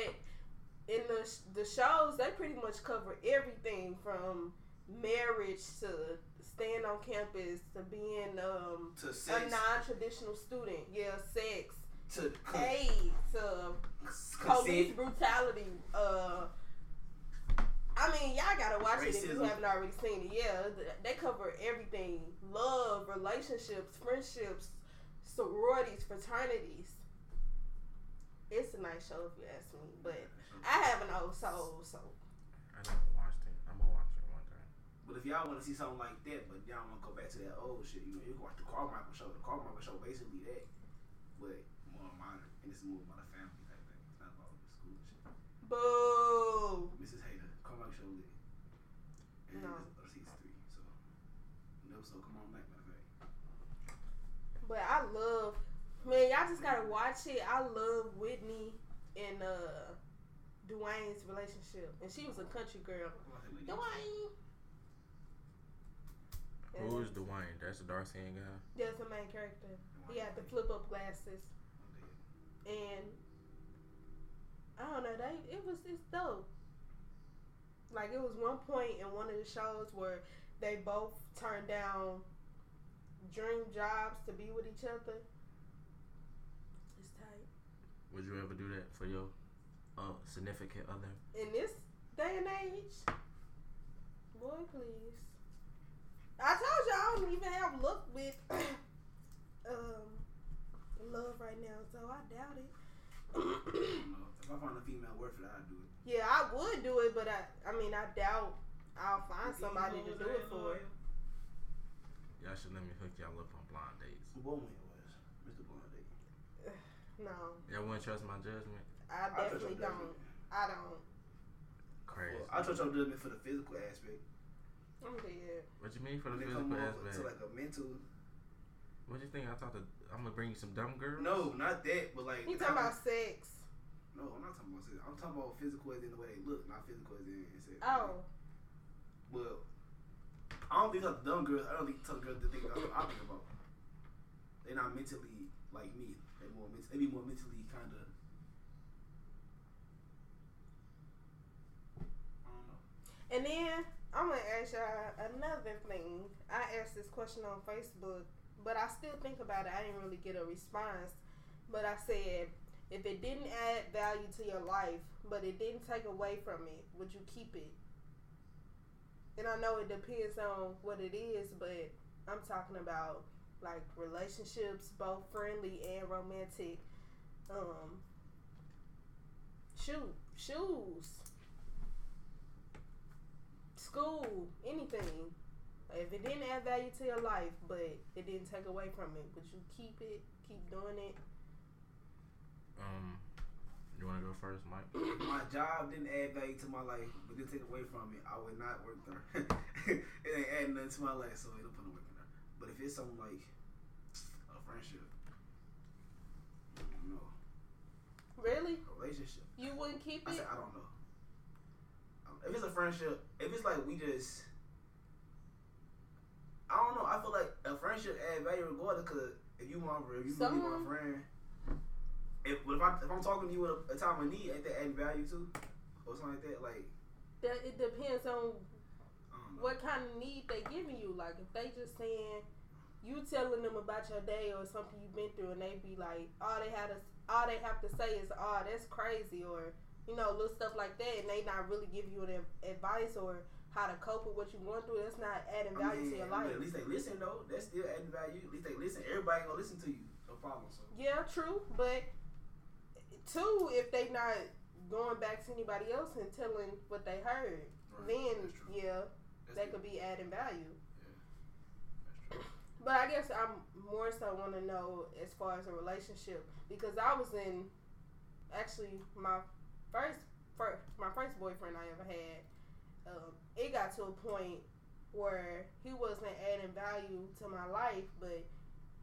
in the the shows, they pretty much cover everything from marriage to staying on campus to being um, To a sex, non-traditional student. Yeah, sex, to con- AIDS, to police brutality. Uh, I mean, y'all gotta watch it if you haven't already seen it. Yeah, they cover everything: love, relationships, friendships, sororities, fraternities. It's a nice show if you ask me, but I have an old soul, so I never watched it. I'm gonna watch it one time. But if y'all want to see something like that, but y'all want to go back to that old shit, you know, you can watch the Carmichael show. The Carmichael show basically that, but more modern, and it's more about a family type thing. It's not about the school and shit. boo. Mrs. Hater, Carmichael show lit. And No. it's season three, so an episode come on back, matter of fact. But I love, man, y'all just gotta watch it. I love Whitley and uh Dwayne's relationship, and she was a country girl. Come on, lady. Dwayne. Who is Dwayne? That's the dark skinned guy. That's the main character. He had the flip up glasses, and I don't know. They it was it's dope. Like it was one point in one of the shows where they both turned down dream jobs to be with each other. It's tight. Would you ever do that for your a significant other? in this day and age, boy, please. I told you I don't even have luck with um love right now, so I doubt it. I don't know. If I find a female worth it, I'd do it. yeah, I would do it, but I, I mean, I doubt I'll find somebody to do it for. Y'all should let me hook y'all up on blind dates. What one was? Mr. Blondie. No, Y'all wouldn't trust my judgment? I I definitely your don't. judgment. I don't. Crazy. Well, I trust your judgment for the physical aspect. I'm dead. what you mean for the When it physical come on aspect? to like a mental. what you think? I thought that I'm gonna bring you some dumb girls? No, not that, but like. You the talking about sex? No, I'm not talking about sex. I'm talking about physical as in the way they look, not physical as in sex. Oh, Well, I don't think it's dumb girls. I don't think some girls that think that's what I think about. They're not mentally like me. They more ment- they be more mentally kind of. I don't know. and then I'm gonna ask y'all another thing. I asked this question on Facebook, but I still think about it. I didn't really get a response, but I said if it didn't add value to your life, but it didn't take away from it, would you keep it? And I know it depends on what it is, but I'm talking about like relationships, both friendly and romantic. Um, shoot, shoes, school, anything. If it didn't add value to your life, but it didn't take away from it, would you keep it? Keep doing it? Um, you wanna go first, Mike? My job didn't add value to my life, but didn't take away from it, I would not work there. it ain't adding nothing to my life, so it don't put no work in there. But if it's something like a friendship, I don't know, Really? a relationship. You wouldn't keep I it? said I don't know. If it's a friendship, if it's like we just, I don't know. I feel like a friendship add value regardless. Cause if you my if you really my friend, if if I if I'm talking to you at a, a time of need, ain't that adding value too, or something like that? Like That it depends on I don't know. what kind of need they giving you. Like if they just saying you telling them about your day or something you've been through, and they be like, all they had to, all they have to say is, "Oh, that's crazy," or you know, little stuff like that, and they not really give you the advice or how to cope with what you going through. That's not adding I value mean, to your I mean, life. at least they listen though. That's still adding value. At least they listen. Everybody gonna listen to you. No problem. So Yeah, true, but two, if they not going back to anybody else and telling what they heard, Right, then yeah, That's they could be adding value. True. But I guess I'm more so want to know as far as a relationship because I was in actually my first, first my first boyfriend I ever had. Um, it got to a point where he wasn't adding value to my life, but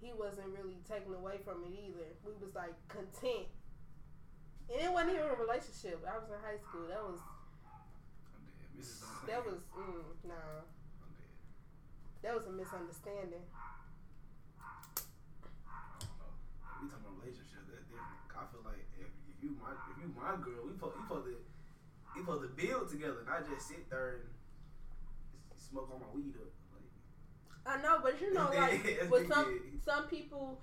he wasn't really taking away from it either. We was like content, and it wasn't even a relationship. I was in high school. That was I'm dead. Mrs. that was mm, nah. That was a misunderstanding. I don't know. We talking about relationships. That's different. I feel like if you my if you my girl, we put we supposed to we supposed to build together, not just sit there and smoke on my weed up. Like, I know, but you know, like with some some people,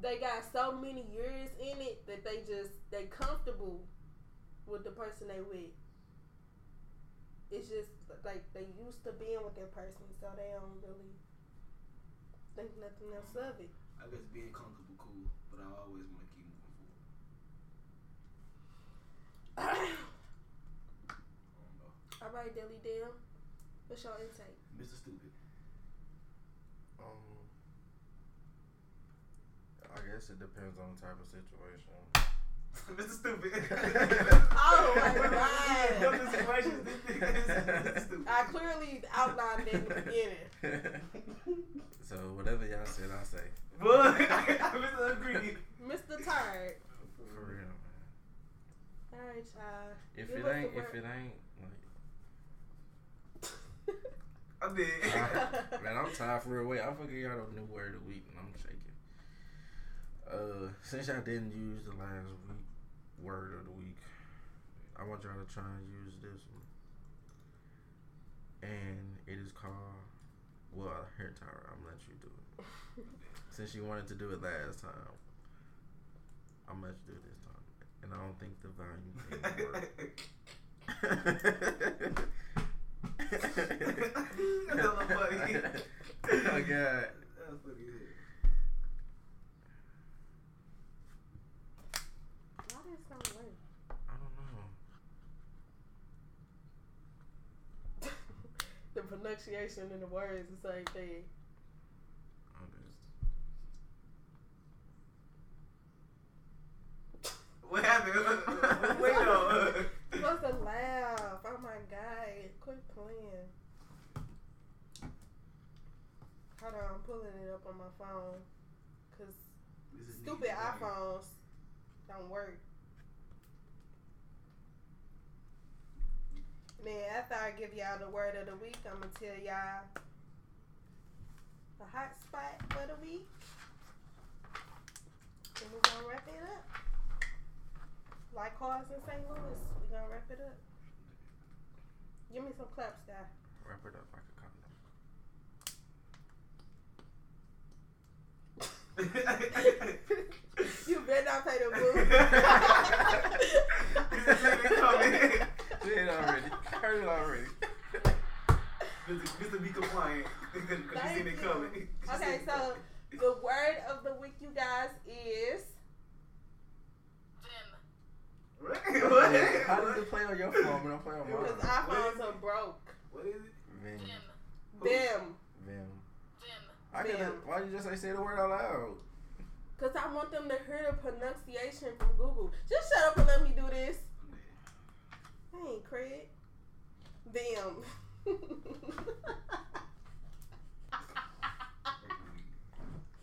they got so many years in it that they just they comfortable with the person they with. It's just like they used to being with their person, so they don't really think nothing else of it. I guess being comfortable cool, but I always want to keep moving forward. I don't know. All right, Dilly Dale, what's your intake? Mr. Stupid. Um, I guess it depends on the type of situation. Mr. Stupid. Oh my God. Them the situations, this nigga is Mr. Stupid. I clearly outlined it in the beginning. so whatever y'all said, I say. But I Mr. Agree. Mr. Tired. For real, man. All right, child. If Give it ain't, if it ain't, like, I did. man, I'm tired for real. Wait, I forget y'all the new word of the week, and I'm shaking. Uh, since y'all didn't use the last week word of the week, I want y'all to try and use this one, and it is called. Well, here, Tyra, I'm gonna let you do it. Since you wanted to do it last time, I'm gonna let you do this time. And I don't think the volume can work. Oh god. That's funny as hell. Why this not work? I don't know. the pronunciation and the words the same thing. I'm just- What happened? Wait on. Supposed to laugh. Oh my god. Quit playing. Hold on, I'm pulling it up on my phone. Cause stupid iPhones don't work. Then after I give y'all the word of the week, I'm gonna tell y'all the hot spot for the week. And we're gonna wrap it up. Like cars in St. Louis, we're gonna wrap it up. Give me some claps, guy. Wrap it up like a condom. you better not pay the boo. Just let it come in. Did it already. Heard it already. Mr. Mr. Be compliant. Because you Thank seen it you. coming. Okay, so the word of the week, you guys, is Vim. What? What? How does it play on your phone when I play on my phone? because iPhones are broke. What is it? Vim. Vim. Them. Vim. Vim. I could Vim. Why you just say say the word out loud? Because I want them to hear the pronunciation from Google. Just shut up and let me do this. I ain't Craig. Them.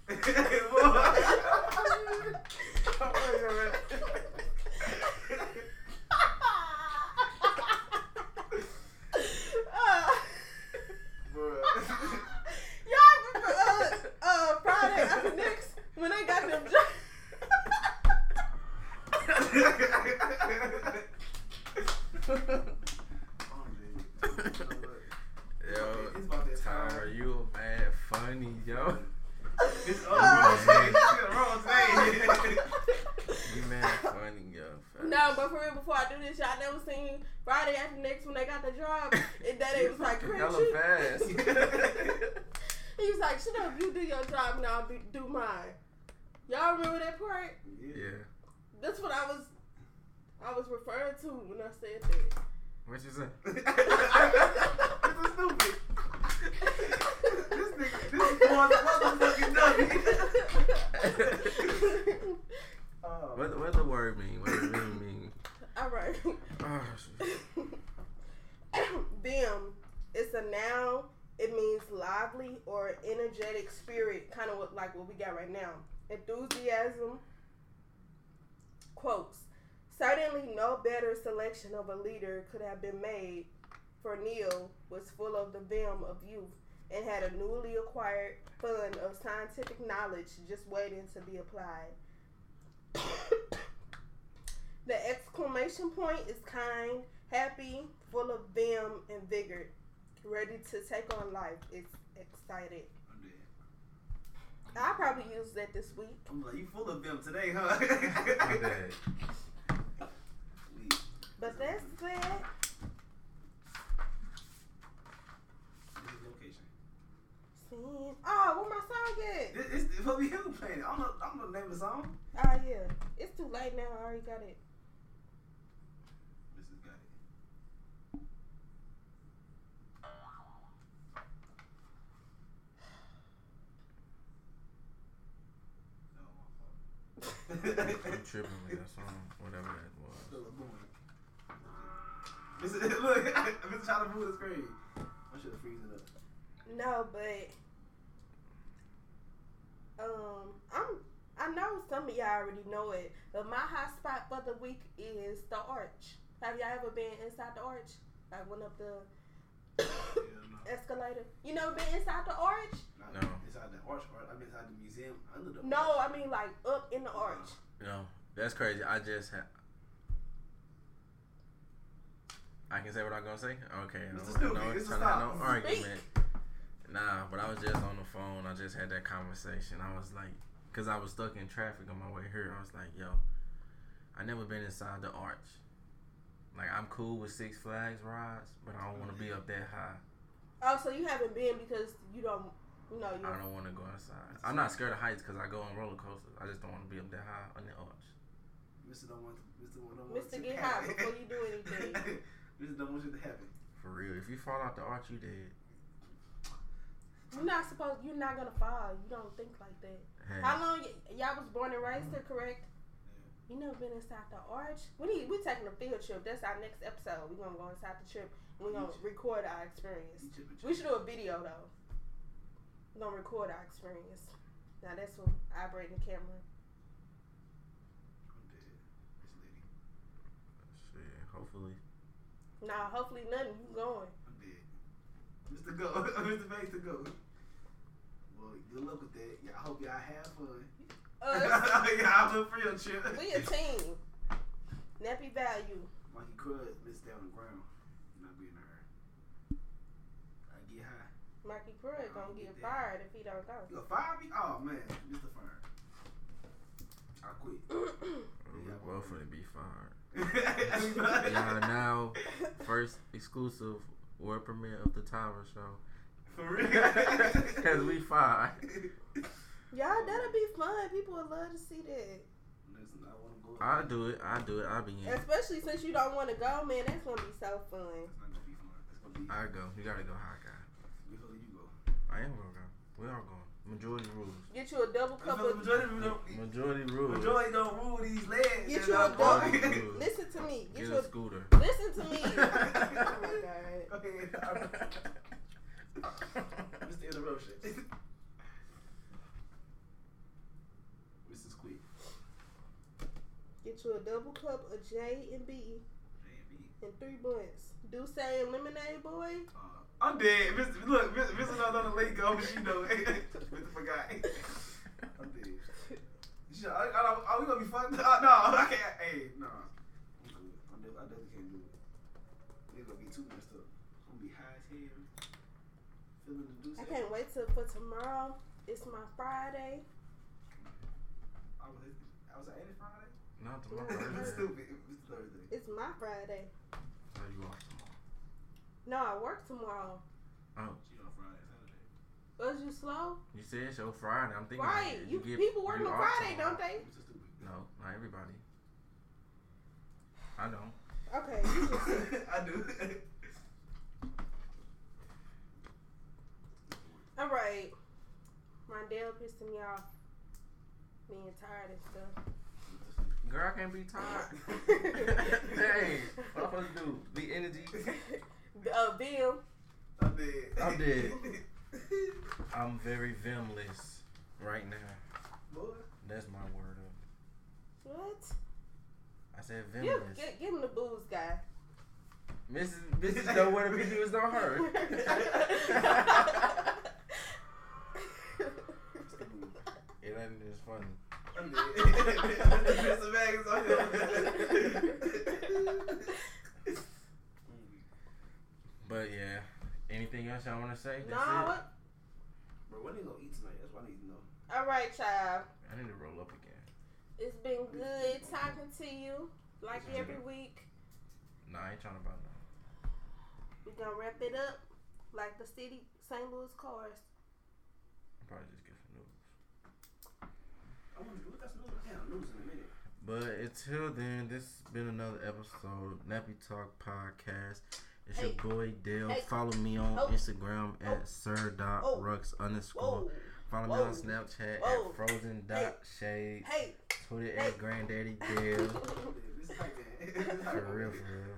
Uh, Y'all remember uh, uh, Friday after next when they got them Yo, It's about that time. Tyra, you mad funny, yo. It's oh, wrong thing. Wrong thing. You mad funny, yo. No, but for real, before I do this, y'all never seen Friday after next when they got the job. And that it was like, Craig, Hella you- fast. he was like, shut up, you do your job and I'll be, do mine. Y'all remember that part? yeah. That's what I was, I was referring to when I said that. What you say? this is stupid. this nigga, this is going motherfucking dummy. Oh. What what the word mean? What does it really mean? All right. Oh, shit. It's a noun. It means lively or energetic spirit, kind of like what we got right now. Enthusiasm. Quotes. Certainly, no better selection of a leader could have been made. For Neil was full of the vim of youth and had a newly acquired fund of scientific knowledge just waiting to be applied. the exclamation point is kind, happy, full of vim and vigor, ready to take on life. It's excited. I'm dead. I'll probably use that this week. I'm like, you full of them today, huh? My bad. Sweet. But that's it. This is location. Sin. Oh, where my song at? This, this, this what we have playing. I don't know. I don't know the name of the song. Oh yeah, it's too late now. I already got it. This is got it. No, my fault. I'm tripping with that song, whatever that was. Still a boom. This is, look, Mr. China Food is crazy. I should have freezed it up. No, but um, I'm. I know some of y'all already know it, but my hot spot for the week is the arch. Have y'all ever been inside the arch? Like went up the Hell no. escalator. You never been inside the arch? Not No. Inside the arch art. I mean inside the museum the No. I mean like up in the arch. No, that's crazy. I just had. I can say what I'm gonna say. Okay, Mr. no, Stupid, no, Mr. trying to have no Stop. argument. Nah, but I was just on the phone. I just had that conversation. I was like, cause I was stuck in traffic on my way here. I was like, yo, I never been inside the arch. Like I'm cool with Six Flags rides, but I don't oh, want to be up that high. Oh, so you haven't been because you don't, you know, you. I don't want to go inside. I'm not scared of heights because I go on roller coasters. I just don't want to be up that high on the arch. Mr. Don't want, Mr. Don't want Mr. to Get high before you do anything. Mr. Don't want it to happen. For real, if you fall out the arch, you dead. You're not supposed. You're not gonna fall. You don't think like that. Hey, How long y- y'all was born and raised here, mm-hmm. correct? You never been inside the arch? We need. We taking a field trip. That's our next episode. We're gonna go inside the trip. and We gonna record our experience. We should do a video though. We gonna record our experience. Now that's what operating the camera. I'm dead. This lady. shit, hopefully. Nah, hopefully nothing. You going? I'm dead. Mr. Go. Mr. Banks to go. Well, good luck with that. Yeah, I hope y'all have fun. Us. y'all have a field trip. we a team. Nappy value. Mikey Crud missed down the ground. Not being her. I get high. Mikey Pruitt gonna get fired if he don't go. You gonna fire me? Oh man, Mr. Fire. I quit. We're both gonna be fired. yeah, Y'all now first exclusive world premiere of the Tower Show. For real. Cause we fired. Y'all, that'll be fun. People would love to see that. Listen, I wanna go. I do it. I do it. I'll be in. Especially since you don't want to go, man. That's gonna be so fun. It's not gonna be fun. It's gonna be. I go. You gotta go high guy. Which one you go? I am gonna go. We all going. Majority rules. Get you a double cup of. majority, don't- Majority rules. majority don't rule these legs. Get you a I'm double. Listen to me. Get Get you a a. scooter. Listen to me. oh my god. Okay, Mr. Interruption. Mrs. Quick. Get you a double cup of J and B JB. and three buns. Do say lemonade, boy. Uh, I'm dead. Mr. Look, Mr. Mr. Not on the late go, but you know, Mr. Forgot. I'm dead. Shit, I, I, don't- are we gonna be fun? Uh, no, I can't. Hey, no. I'm good. I'm I definitely can't do it. It's gonna be too messed up. I'm gonna be high as hell. Feeling the deuce. I can't wait till for tomorrow. It's my Friday. I was, I was at it Friday. Not tomorrow. It's stupid. It's Thursday. It's my Friday. So you off tomorrow? No, I work tomorrow. Oh, She on Friday, Saturday. Oh, Was you slow? you said it's your Friday. I'm thinking. Right. like, You, get- people work you on Friday, tomorrow. don't they? No, not everybody. I don't. Okay. You just, I do. all right. My Rondell pissing me off. Being tired and stuff. Girl, I can't be tired. hey, what I'm supposed to do? Be energy. Uh, Bill. I'm dead. I'm dead. I'm very vimless right now. Boy. That's my word of. What? I said Give, vimless. give, give him the booze guy. Mrs. Mrs. know where the picture is on her. it ain't just funny. I'm dead. Mr. Bag is on here. But yeah, anything else y'all want to say? That's nah, it. what? Bro, when they gonna eat tonight? That's what I need to know. All right, child. I need to roll up again. It's been good talking to you, like every week. Nah, I ain't trying to buy none. We gonna wrap it up like the city St. Louis cars. I'll probably just get some noodles. I want to look at some news. Damn, news in a minute. But until then, this has been another episode of Nappy Talk Podcast. It's your boy Dale. Hey. Follow me on Oh. Instagram Oh. at sir.rux Oh. underscore. Whoa. Follow me on Snapchat Whoa. at frozen dot shade. Hey. Twitter Hey. at granddaddy Dale. This is like that. For real, for real.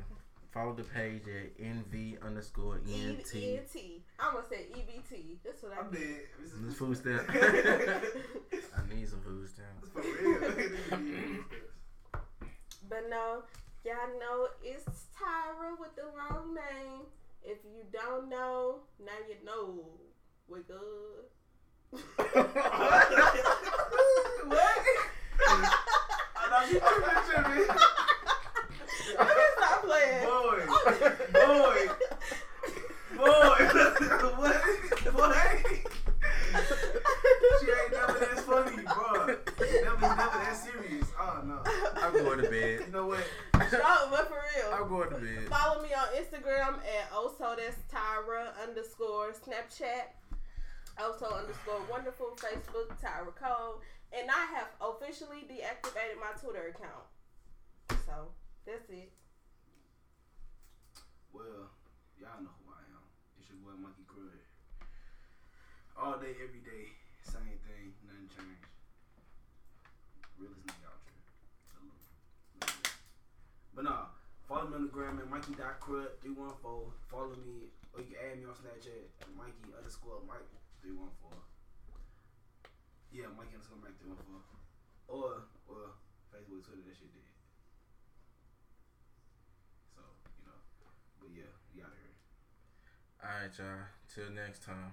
Follow the page at nv underscore E- ent. ENT. I'm gonna say EBT. That's what I I'm dead. This is This food stamp. I need some food stamps. For real. But no, y'all know it's Tyra with the wrong name. If you don't know, now you know. Wake what? I know you tripping, tripping. Let me stop playing. Boy, boy, boy, what? What? She ain't never that funny, bro. Never, never that serious. Oh no. I'm going to bed. drunk, but for real. I'm going to bed. Follow me on Instagram at also that's Tyra underscore Snapchat. Also underscore wonderful Facebook, Tyra Cole. And I have officially deactivated my Twitter account. So that's it. Well, y'all know who I am. It's your boy Monkey Crud. All day, every day, same thing, nothing changed. Real as but nah, follow me on the gram at Mikey.crud314. Follow me, or you can add me on Snapchat at Mikey underscore Mike314. Yeah, Mikey underscore Mike314. Or, well, Facebook, Twitter, that shit did. So, you know. But yeah, we out here. All right, y'all. Till next time.